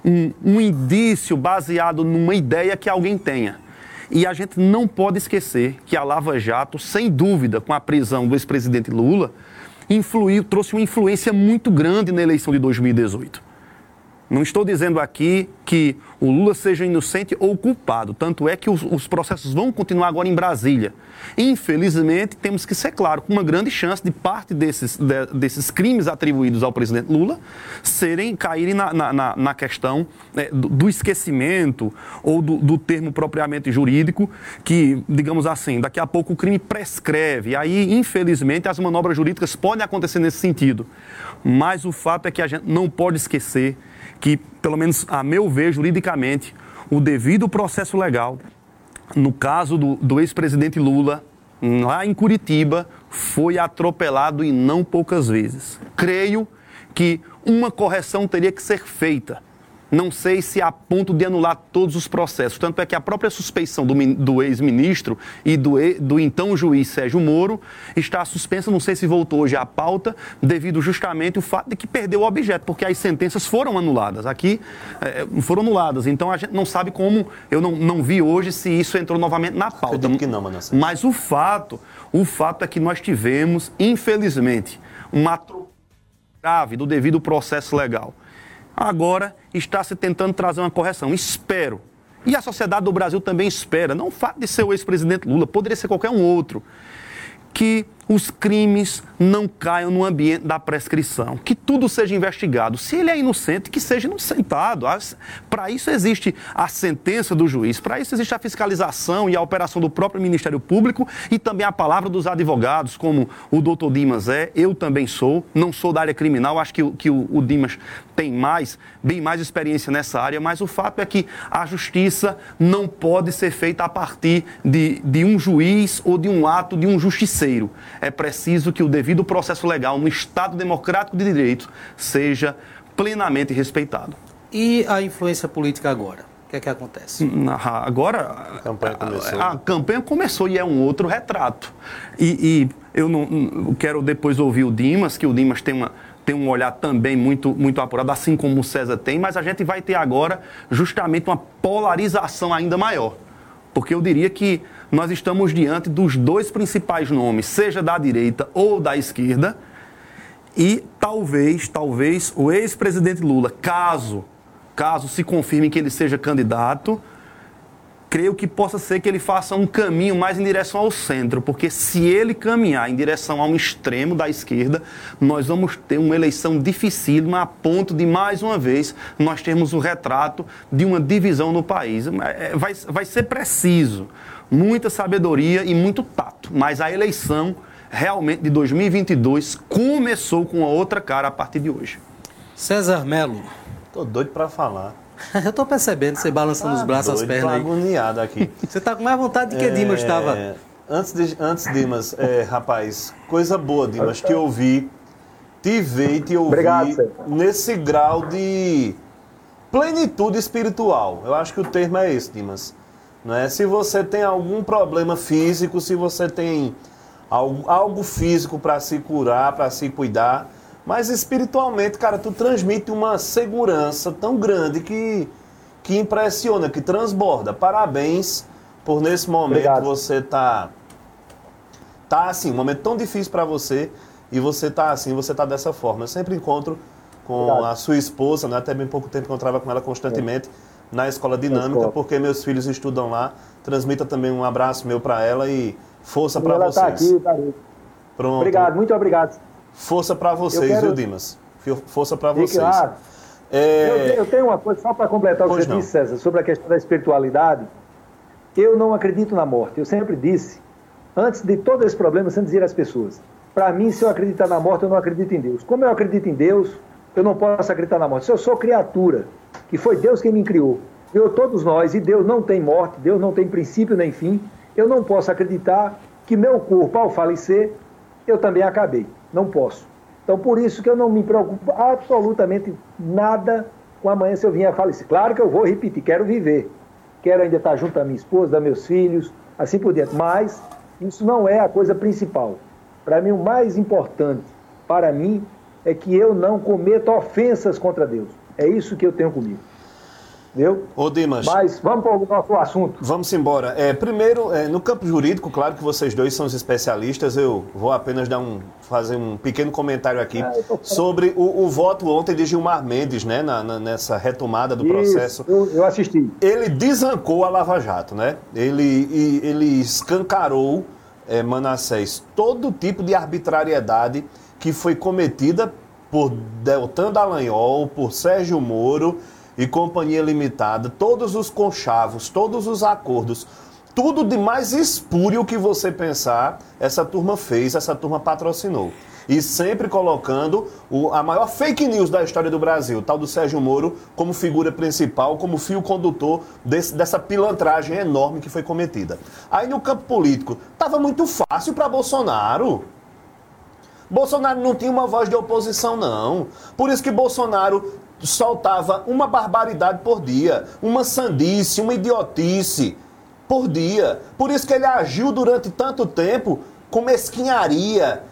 um, um indício baseado numa ideia que alguém tenha. E a gente não pode esquecer que a Lava Jato, sem dúvida, com a prisão do ex-presidente Lula, influiu, trouxe uma influência muito grande na eleição de 2018. Não estou dizendo aqui que o Lula seja inocente ou culpado. Tanto é que os, os processos vão continuar agora em Brasília. Infelizmente, temos que ser claro, com uma grande chance de parte desses, de, desses crimes atribuídos ao presidente Lula serem, caírem na, na, na questão né, do, do, esquecimento ou do, do, termo propriamente jurídico, que, digamos assim, daqui a pouco o crime prescreve. Aí, infelizmente, as manobras jurídicas podem acontecer nesse sentido. Mas o fato é que a gente não pode esquecer que, pelo menos a meu ver, juridicamente, o devido processo legal no caso do, do ex-presidente Lula, lá em Curitiba, foi atropelado e não poucas vezes. Creio que uma correção teria que ser feita não sei se a ponto de anular todos os processos. Tanto é que a própria suspeição do, do ex-ministro e do, do então juiz Sérgio Moro está suspensa, não sei se voltou hoje à pauta, devido justamente ao fato de que perdeu o objeto, porque as sentenças foram anuladas. Aqui é, foram anuladas. Então a gente não sabe como, eu não, não vi hoje se isso entrou novamente na pauta. que não, Manassés. Mas o fato, o fato é que nós tivemos, infelizmente, uma grave do devido processo legal. Agora está se tentando trazer uma correção. Espero. E a sociedade do Brasil também espera. Não fato de ser o ex-presidente Lula, poderia ser qualquer um outro. Que os crimes não caiam no ambiente da prescrição, que tudo seja investigado. Se ele é inocente, que seja inocentado. Para isso existe a sentença do juiz, para isso existe a fiscalização e a operação do próprio Ministério Público e também a palavra dos advogados, como o doutor Dimas é, eu também sou, não sou da área criminal, acho que, que o, o Dimas tem mais, bem mais experiência nessa área, mas o fato é que a justiça não pode ser feita a partir de, de um juiz ou de um ato de um justiceiro é preciso que o devido processo legal no Estado democrático de direito seja plenamente respeitado. E a influência política agora? O que é que acontece? Agora, a campanha começou. A, a campanha começou e é um outro retrato. E, e eu não, não quero depois ouvir o Dimas, que o Dimas tem uma, tem um olhar também muito, muito apurado, assim como o César tem, mas a gente vai ter agora justamente uma polarização ainda maior. Porque eu diria que nós estamos diante dos dois principais nomes, seja da direita ou da esquerda, e talvez, talvez o ex-presidente Lula, caso, caso se confirme que ele seja candidato, creio que possa ser que ele faça um caminho mais em direção ao centro, porque se ele caminhar em direção a um extremo da esquerda, nós vamos ter uma eleição dificílima a ponto de, mais uma vez, nós termos o um retrato de uma divisão no país. É, vai, vai ser preciso muita sabedoria e muito tato. Mas a eleição realmente de 2022 começou com uma outra cara a partir de hoje. César Melo. Tô doido para falar. Eu tô percebendo você balançando os braços, doido, as pernas. Tô agoniado aqui. Você tá com mais vontade de que é... Dimas estava. Antes, de, antes Dimas, é, rapaz, coisa boa, Dimas, te ouvi, te ver e te ouvir Obrigado, nesse grau de plenitude espiritual. Eu acho que o termo é esse, Dimas. Não é? Se você tem algum problema físico, se você tem algo, algo físico para se curar, para se cuidar, mas espiritualmente, cara, tu transmite uma segurança tão grande que, que impressiona, que transborda. Parabéns por nesse momento Obrigado. você tá tá assim, um momento tão difícil para você e você tá assim, você tá dessa forma. Eu sempre encontro com Obrigado. a sua esposa, né? até bem pouco tempo encontrava com ela constantemente. É na Escola Dinâmica, porque meus filhos estudam lá. Transmita também um abraço meu para ela e força para vocês. Ela está aqui, tá Pronto. Obrigado, muito obrigado. Força para vocês, quero... viu, Dimas? Força para vocês. Claro. É... Eu, eu, tenho uma coisa só para completar o que você não. disse, César, sobre a questão da espiritualidade. Eu não acredito na morte. Eu sempre disse, antes de todo esse problema, eu sempre dizia às pessoas: para mim, se eu acreditar na morte, eu não acredito em Deus. Como eu acredito em Deus, eu não posso acreditar na morte. Se eu sou criatura, que foi Deus quem me criou, criou todos nós, e Deus não tem morte, Deus não tem princípio nem fim, eu não posso acreditar que meu corpo, ao falecer, eu também acabei. Não posso. Então, por isso que eu não me preocupo absolutamente nada com amanhã se eu vier a falecer. Claro que eu vou repetir, quero viver. Quero ainda estar junto da minha esposa, dos meus filhos, assim por diante. Mas isso não é a coisa principal. Para mim, o mais importante, para mim, é que eu não cometa ofensas contra Deus. É isso que eu tenho comigo. Entendeu? Ô Dimas. Mas vamos para o nosso assunto. Vamos embora. É, primeiro, é, no campo jurídico, claro que vocês dois são os especialistas, eu vou apenas dar um, fazer um pequeno comentário aqui É, sobre o, o voto ontem de Gilmar Mendes, né, na, na- nessa retomada do Isso, processo. eu, eu assisti. Ele desancou a Lava Jato, né? Ele, ele escancarou, é, Manassés, todo tipo de arbitrariedade que foi cometida por Deltan Dallagnol, por Sérgio Moro e Companhia Limitada, todos os conchavos, todos os acordos, tudo de mais espúrio que você pensar, essa turma fez, essa turma patrocinou. E sempre colocando o- a maior fake news da história do Brasil, tal do Sérgio Moro, como figura principal, como fio condutor desse- dessa pilantragem enorme que foi cometida. Aí no campo político, estava muito fácil para Bolsonaro. Bolsonaro não tinha uma voz de oposição, não. Por isso que Bolsonaro soltava uma barbaridade por dia, uma sandice, uma idiotice por dia. Por isso que ele agiu durante tanto tempo com mesquinharia,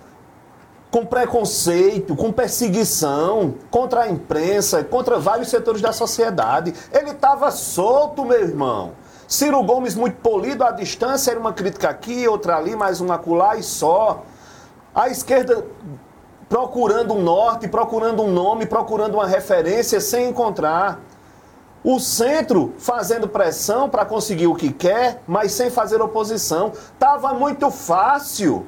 com preconceito, com perseguição contra a imprensa, contra vários setores da sociedade. Ele estava solto, meu irmão. Ciro Gomes, muito polido à distância, era uma crítica aqui, outra ali, mais uma acolá e só. A esquerda procurando um norte, procurando um nome, procurando uma referência sem encontrar. O centro fazendo pressão para conseguir o que quer, mas sem fazer oposição. Tava muito fácil.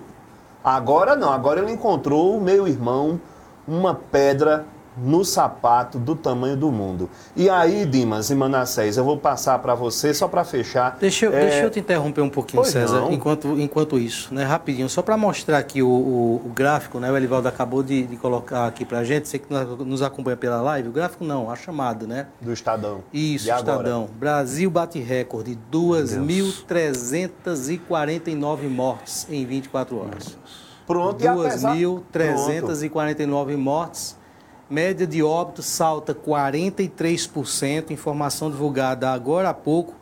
Agora não, agora ele encontrou, meu irmão, uma pedra no sapato do tamanho do mundo. E aí, Dimas e Manassés, eu vou passar para você só para fechar. Deixa eu, É, deixa eu te interromper um pouquinho, Pois César, não. enquanto, enquanto isso, né? Rapidinho, só para mostrar aqui o, o- o gráfico, né? O Elivaldo acabou de, de colocar aqui pra gente, você que nos- acompanha pela live, o gráfico não, a chamada, né? Do Estadão. Isso, E? Estadão. Brasil bate recorde, 2.349 mortes em 24 horas. Pronto, e apesar- 2.349 mortes. Média de óbito salta 43%. Informação divulgada agora há pouco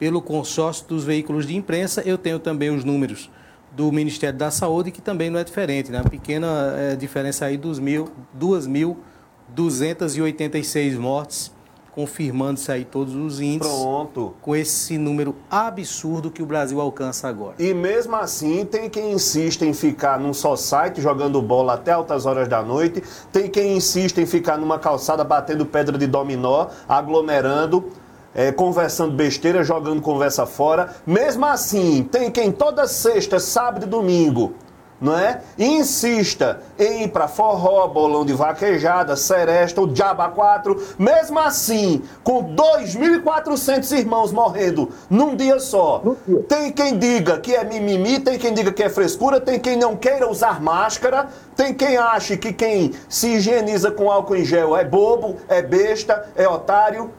pelo consórcio dos veículos de imprensa. Eu tenho também os números do Ministério da Saúde, que também não é diferente, né? Uma pequena eh, diferença aí dos mil, 2.286 mortes, confirmando-se aí todos os índices. Pronto. Com esse número absurdo que o Brasil alcança agora. E mesmo assim, tem quem insiste em ficar num só site jogando bola até altas horas da noite, tem quem insiste em ficar numa calçada batendo pedra de dominó, aglomerando, eh, conversando besteira, jogando conversa fora. Mesmo assim, tem quem toda sexta, sábado e domingo não é? Insista em ir para forró, bolão de vaquejada, seresta, o Diaba 4, mesmo assim, com 2.400 irmãos morrendo num dia só. Tem quem diga que é mimimi, tem quem diga que é frescura, tem quem não queira usar máscara, tem quem ache que quem se higieniza com álcool em gel é bobo, é besta, é otário.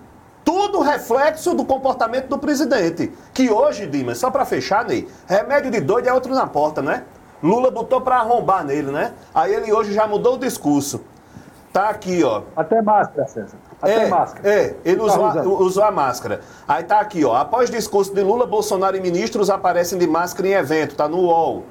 Tudo reflexo do comportamento do presidente. Que hoje, Dimas, só para fechar, Ney, remédio de doido é outro na porta, né? Lula botou para arrombar nele, né? Aí ele hoje já mudou o discurso. Tá aqui, ó. Até máscara, César. Até é, máscara. É, ele Tá usou, a, usando. usou a máscara. Aí tá aqui, ó. Após discurso de Lula, Bolsonaro e ministros aparecem de máscara em evento, tá no UOL.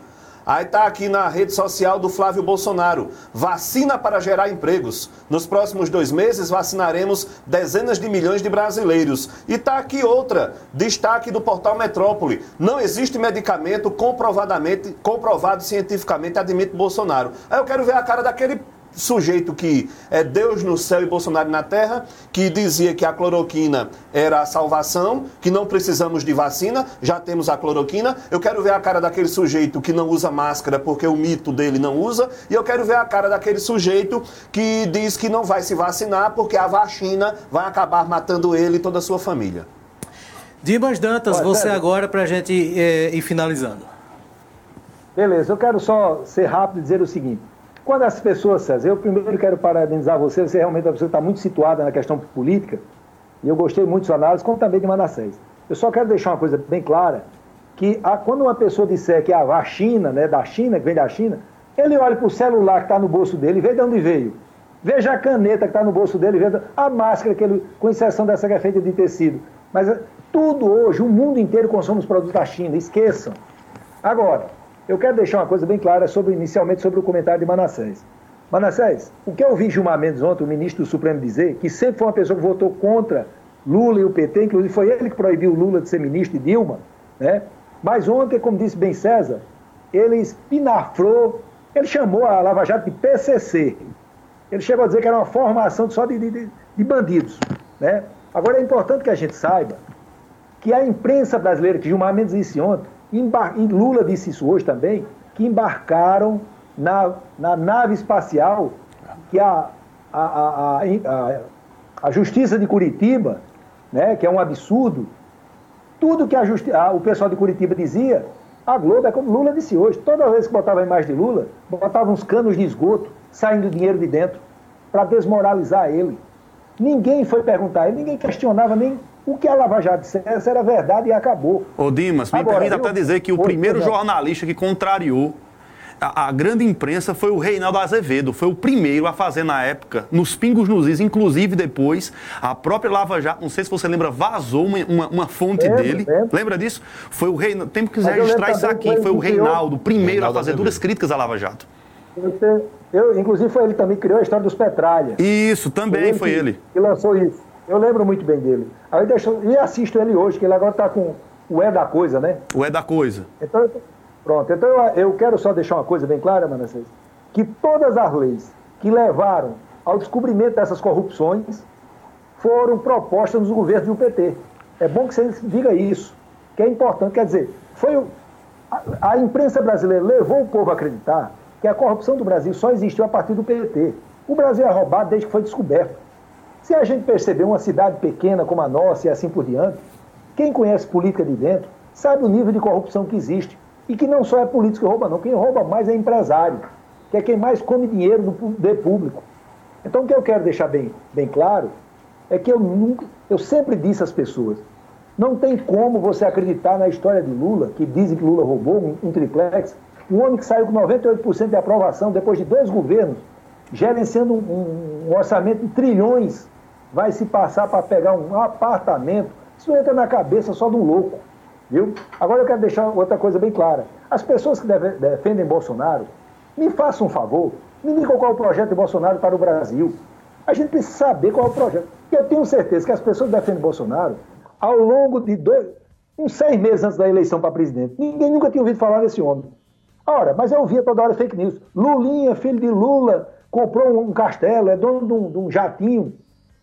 Aí tá aqui na rede social do Flávio Bolsonaro. Vacina para gerar empregos. Nos próximos dois meses vacinaremos dezenas de milhões de brasileiros. E tá aqui outra. Destaque do portal Metrópole. Não existe medicamento comprovadamente, comprovado cientificamente, admite Bolsonaro. Aí eu quero ver a cara daquele sujeito que é Deus no céu e Bolsonaro na terra, que dizia que a cloroquina era a salvação, que não precisamos de vacina, já temos a cloroquina. Eu quero ver a cara daquele sujeito que não usa máscara porque o mito dele não usa, e eu quero ver a cara daquele sujeito que diz que não vai se vacinar porque a vacina vai acabar matando ele e toda a sua família. Dimas Dantas, Olha, você César. agora para a gente eh, ir finalizando. Beleza, eu quero só ser rápido e dizer o seguinte. Quando as pessoas, César, eu primeiro quero parabenizar você, você realmente é uma pessoa que está muito situada na questão política, e eu gostei muito de sua análise, como também de Manassés. Eu só quero deixar uma coisa bem clara, que a- quando uma pessoa disser que a China, né, da China, que vem da China, ele olha para o celular que está no bolso dele e vê de onde veio. Veja a caneta que está no bolso dele, veja a máscara, que ele, com exceção dessa que é feita de tecido. Mas eh, tudo hoje, o mundo inteiro consome os produtos da China, esqueçam. Agora, eu quero deixar uma coisa bem clara sobre, inicialmente sobre o comentário de Manassés. Manassés, o que eu vi Gilmar Mendes ontem, o ministro do Supremo, dizer, que sempre foi uma pessoa que votou contra Lula e o PT, inclusive foi ele que proibiu Lula de ser ministro e Dilma, né? Mas ontem, como disse bem César, ele espinafrou, ele chamou a Lava Jato de PCC. Ele chegou a dizer que era uma formação só de, de, de bandidos, né? Agora é importante que a gente saiba que a imprensa brasileira, que Gilmar Mendes disse ontem, Lula disse isso hoje também, que embarcaram na, na nave espacial que a, a, a, a, a Justiça de Curitiba, né, que é um absurdo, tudo que a justi o pessoal de Curitiba dizia, a Globo é como Lula disse hoje, toda vez que botava a imagem de Lula, botava uns canos de esgoto saindo dinheiro de dentro para desmoralizar ele. Ninguém foi perguntar a ele, ninguém questionava nem o que a Lava Jato dissesse era verdade e acabou. Ô Dimas, me Agora, permita até dizer que o primeiro jornalista que contrariou a, a, grande imprensa foi o Reinaldo Azevedo, foi o primeiro a fazer na época, nos pingos nos is, inclusive depois, a própria Lava Jato, não sei se você lembra, vazou uma, uma, uma fonte lembro, dele. Lembro. Lembra disso? Foi o Reinaldo, tem que registrar isso aqui, foi o Reinaldo, o primeiro Reinaldo a fazer Azevedo. duras críticas à Lava Jato. Eu, eu, inclusive foi ele também que criou a história dos Petralha. Isso, também foi ele. Que, que lançou isso. Eu lembro muito bem dele. Aí deixo, e assisto ele hoje, que ele agora está com o É da Coisa, né? O É da Coisa. Então, pronto. Então eu, eu quero só deixar uma coisa bem clara, Manassés, que todas as leis que levaram ao descobrimento dessas corrupções foram propostas nos governos do PT. É bom que você diga isso, que é importante. Quer dizer, foi o, a, a imprensa brasileira levou o povo a acreditar que a corrupção do Brasil só existiu a partir do PT. O Brasil é roubado desde que foi descoberto. Se a gente perceber uma cidade pequena como a nossa e assim por diante, quem conhece política de dentro sabe o nível de corrupção que existe. E que não só é político que rouba, não. Quem rouba mais é empresário, que é quem mais come dinheiro do poder público. Então, o que eu quero deixar bem, bem claro é que eu, nunca, eu sempre disse às pessoas: não tem como você acreditar na história de Lula, que dizem que Lula roubou um, um triplex, um homem que saiu com 98% de aprovação depois de dois governos, gerenciando um, um, um orçamento de trilhões vai se passar para pegar um apartamento. Isso entra na cabeça só de um louco. Viu? Agora eu quero deixar outra coisa bem clara. As pessoas que defendem Bolsonaro, me façam um favor, me digam qual é o projeto de Bolsonaro para o Brasil. A gente precisa saber qual é o projeto. Eu tenho certeza que as pessoas que defendem Bolsonaro, ao longo de dois, uns seis meses antes da eleição para presidente, ninguém nunca tinha ouvido falar desse homem. Ora, mas eu ouvia toda hora fake news. Lulinha, filho de Lula, comprou um castelo, é dono de um, de um jatinho.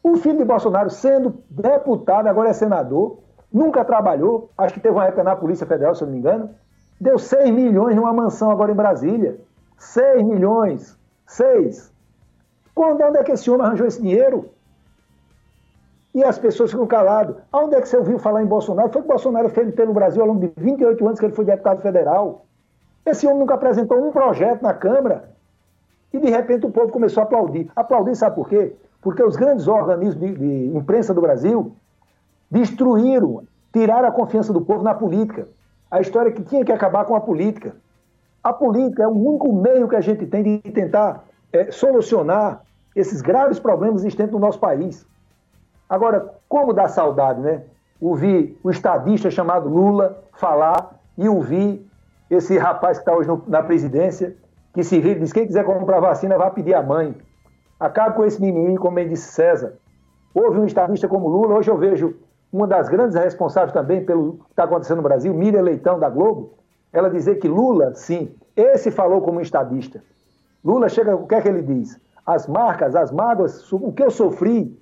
O filho de Bolsonaro, sendo deputado, agora é senador, nunca trabalhou, acho que teve uma época na Polícia Federal, se eu não me engano, deu 6 milhões numa mansão agora em Brasília. 6 milhões. 6. Quando onde é que esse homem arranjou esse dinheiro? E as pessoas ficam caladas. Onde é que você ouviu falar em Bolsonaro? Foi o que Bolsonaro fez pelo Brasil ao longo de 28 anos que ele foi deputado federal. Esse homem nunca apresentou um projeto na Câmara. E de repente o povo começou a aplaudir. Aplaudir, sabe por quê? porque os grandes organismos de, de imprensa do Brasil destruíram, tiraram a confiança do povo na política. A história é que tinha que acabar com a política. A política é o único meio que a gente tem de tentar é, solucionar esses graves problemas existentes no nosso país. Agora, como dá saudade, né? Ouvir o estadista chamado Lula falar e ouvir esse rapaz que está hoje no, na presidência, que se vira, diz quem quiser comprar vacina vai pedir a mãe. Acabe com esse mimimi, como bem disse César. Houve um estadista como Lula, hoje eu vejo uma das grandes responsáveis também pelo que está acontecendo no Brasil, Miriam Leitão, da Globo, ela dizer que Lula, sim, esse falou como estadista. Lula chega, o que é que ele diz? As marcas, as mágoas, o que eu sofri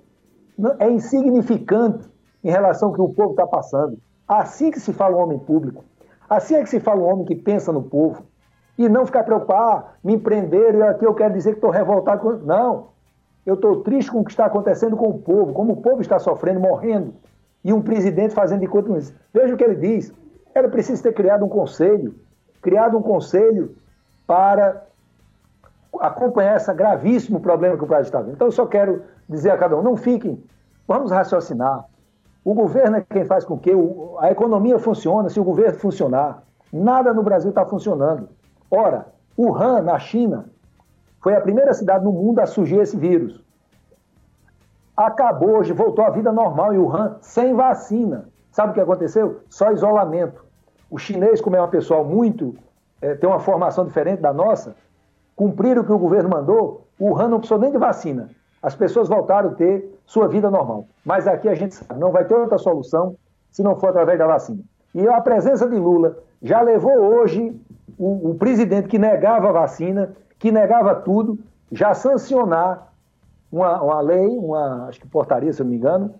é insignificante em relação ao que o povo está passando. Assim que se fala um homem público. Assim é que se fala um homem que pensa no povo. E não ficar preocupado, ah, me prenderam e aqui eu quero dizer que estou revoltado. Com... Não. Eu estou triste com o que está acontecendo com o povo, como o povo está sofrendo, morrendo, e um presidente fazendo de conta isso. Veja o que ele diz. Era preciso ter criado um conselho, criado um conselho para acompanhar esse gravíssimo problema que o Brasil está vendo. Então eu só quero dizer a cada um, não fiquem, vamos raciocinar. O governo é quem faz com que a economia funcione, se o governo funcionar. Nada no Brasil está funcionando. Ora, Wuhan, na China, foi a primeira cidade no mundo a surgir esse vírus. Acabou hoje, voltou à vida normal em Wuhan, sem vacina. Sabe o que aconteceu? Só isolamento. O chinês, como é um pessoal muito. É, tem uma formação diferente da nossa, cumpriram o que o governo mandou, Wuhan não precisou nem de vacina. As pessoas voltaram a ter sua vida normal. Mas aqui a gente sabe, não vai ter outra solução se não for através da vacina. E a presença de Lula já levou hoje o, o presidente que negava a vacina, que negava tudo, já sancionar uma, uma lei, uma acho que portaria, se eu não me engano,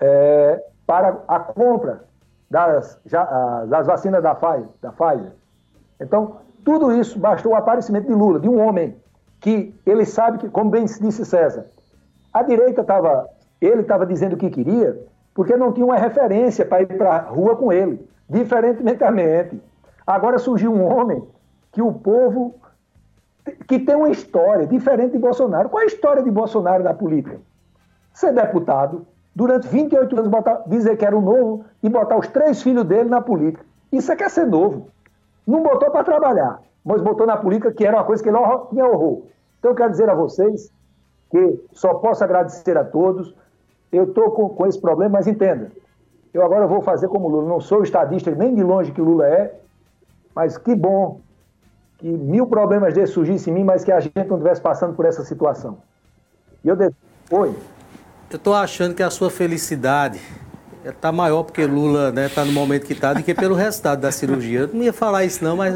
é, para a compra das, já, das vacinas da Pfizer, da Pfizer. Então, tudo isso bastou o aparecimento de Lula, de um homem que ele sabe que, como bem disse César, a direita estava, ele estava dizendo o que queria, porque não tinha uma referência para ir para a rua com ele, diferentemente. Agora surgiu um homem que o povo que tem uma história diferente de Bolsonaro. Qual é a história de Bolsonaro na política? Ser deputado, durante 28 anos botar, dizer que era o novo e botar os três filhos dele na política. Isso é que é ser novo. Não botou para trabalhar, mas botou na política que era uma coisa que ele tinha horror. Então eu quero dizer a vocês que só posso agradecer a todos. Eu estou com, com esse problema, mas entenda, eu agora vou fazer como Lula. Não sou estadista nem de longe que Lula é, mas que bom que mil problemas desses surgissem em mim, mas que a gente não estivesse passando por essa situação. E eu. De... Oi. Eu estou achando que a sua felicidade está maior porque Lula está né, tá no momento que está do que pelo resultado da cirurgia. Eu não ia falar isso não, mas,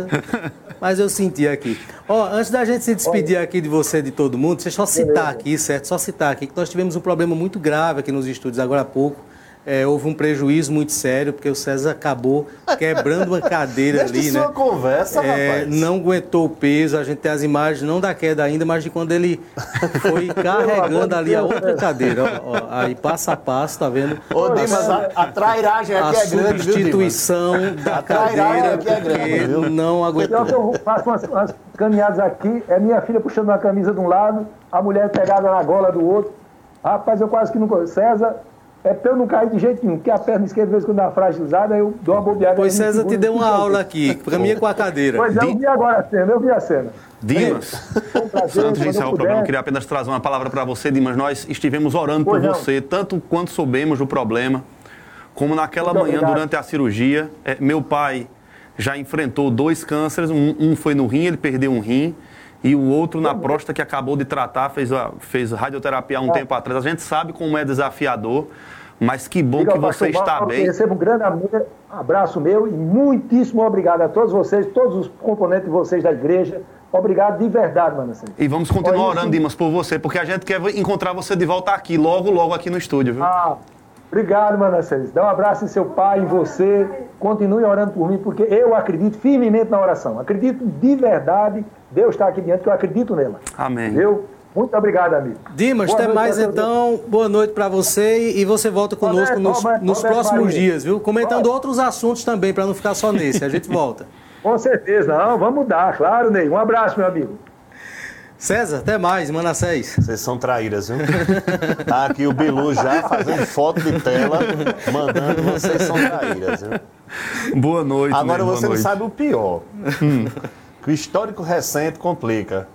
mas eu senti aqui. Ó, antes da gente se despedir aqui de você e de todo mundo, deixa eu só citar aqui, certo? Só citar aqui que nós tivemos um problema muito grave aqui nos estúdios agora há pouco é, houve um prejuízo muito sério, porque o César acabou quebrando uma cadeira ali, né? sua conversa, é, rapaz. Não aguentou o peso, a gente tem as imagens, não da queda ainda, mas de quando ele foi carregando ali a outra cadeira. Ó, ó, aí passo a passo, tá vendo? Ô, Dimas, a, a trairagem aqui a é grande, viu, substituição Dimas? da A cadeira, aqui é grande, viu? não aguentou. Pior que eu faço umas, umas caminhadas aqui, é minha filha puxando uma camisa de um lado, a mulher pegada na gola do outro. Rapaz, eu quase que não. César, é pra eu não cair de jeito nenhum, porque a perna esquerda, de vez em quando dá fragilizada, eu dou uma bobeada. Pois César te deu uma aula aqui, caminha com a cadeira. Pois é, eu vi agora a cena, eu vi a cena. Dimas, Foi um prazer, antes de encerrar o programa, eu puder. queria apenas trazer uma palavra para você, Dimas. Nós estivemos orando por Pois não. você, tanto quanto soubemos do problema, como naquela Muito manhã, obrigado. durante a cirurgia. é, meu pai já enfrentou dois cânceres, um, um foi no rim, ele perdeu um rim, e o outro na próstata, que acabou de tratar, fez, a- fez radioterapia há um É. tempo atrás. A gente sabe como é desafiador, mas que bom que você pastor está bem. Recebo um grande abraço meu e muitíssimo obrigado a todos vocês, todos os componentes de vocês da igreja. Obrigado de verdade, mano. E vamos continuar orando, Dimas, por você, porque a gente quer encontrar você de volta aqui, logo, logo aqui no estúdio, viu? Ah, obrigado. César. Dá um abraço em seu pai, em você. Continue orando por mim, porque eu acredito firmemente na oração. Acredito de verdade. Deus está aqui diante, que eu acredito nela. Amém. Viu? Muito obrigado, amigo. Dimas, Boa até mais então. Boa noite para você e você volta conosco Roberto, nos, Roberto, nos Roberto próximos dias, viu? Comentando outros assuntos também, para não ficar só nesse. A gente volta. Com certeza, não, vamos dar, claro, Ney. Um abraço, meu amigo. César, até mais, Manassés. Vocês são traíras, viu? Tá aqui o Bilu já fazendo foto de tela, mandando vocês são traíras, viu? Boa noite, Agora boa você não noite. sabe o pior. que o histórico recente complica.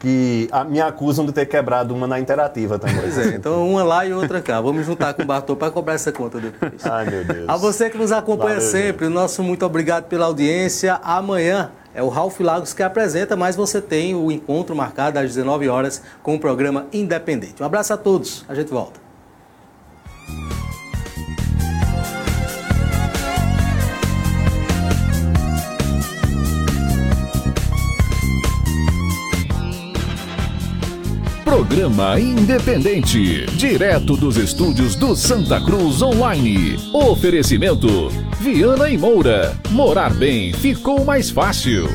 Que a, me acusam de ter quebrado uma na interativa também. Pois é, então uma lá e outra cá. Vamos juntar com o Bartô para cobrar essa conta depois. Ai, meu Deus. A você que nos acompanha Valeu, sempre, o nosso muito obrigado pela audiência. Amanhã é o Ralph Lagos que apresenta, mas você tem o encontro marcado às 19 horas com o programa Independente. Um abraço a todos, a gente volta. Programa Independente, direto dos estúdios do Santa Cruz Online. Oferecimento: Viana e Moura. Morar bem ficou mais fácil.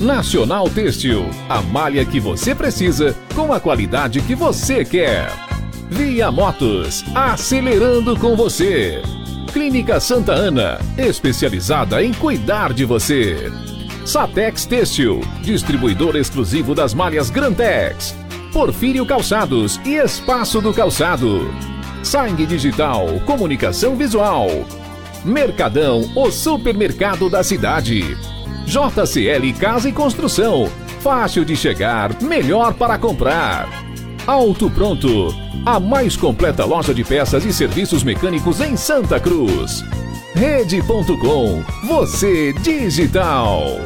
Nacional Têxtil, a malha que você precisa com a qualidade que você quer. Via Motos, acelerando com você. Clínica Santa Ana, especializada em cuidar de você. Satex Têxtil, distribuidor exclusivo das malhas Grantex. Porfírio Calçados e Espaço do Calçado. Sangue Digital, Comunicação Visual. Mercadão, o supermercado da cidade. JCL Casa e Construção. Fácil de chegar, melhor para comprar. Auto Pronto, a mais completa loja de peças e serviços mecânicos em Santa Cruz. Rede.com, você digital.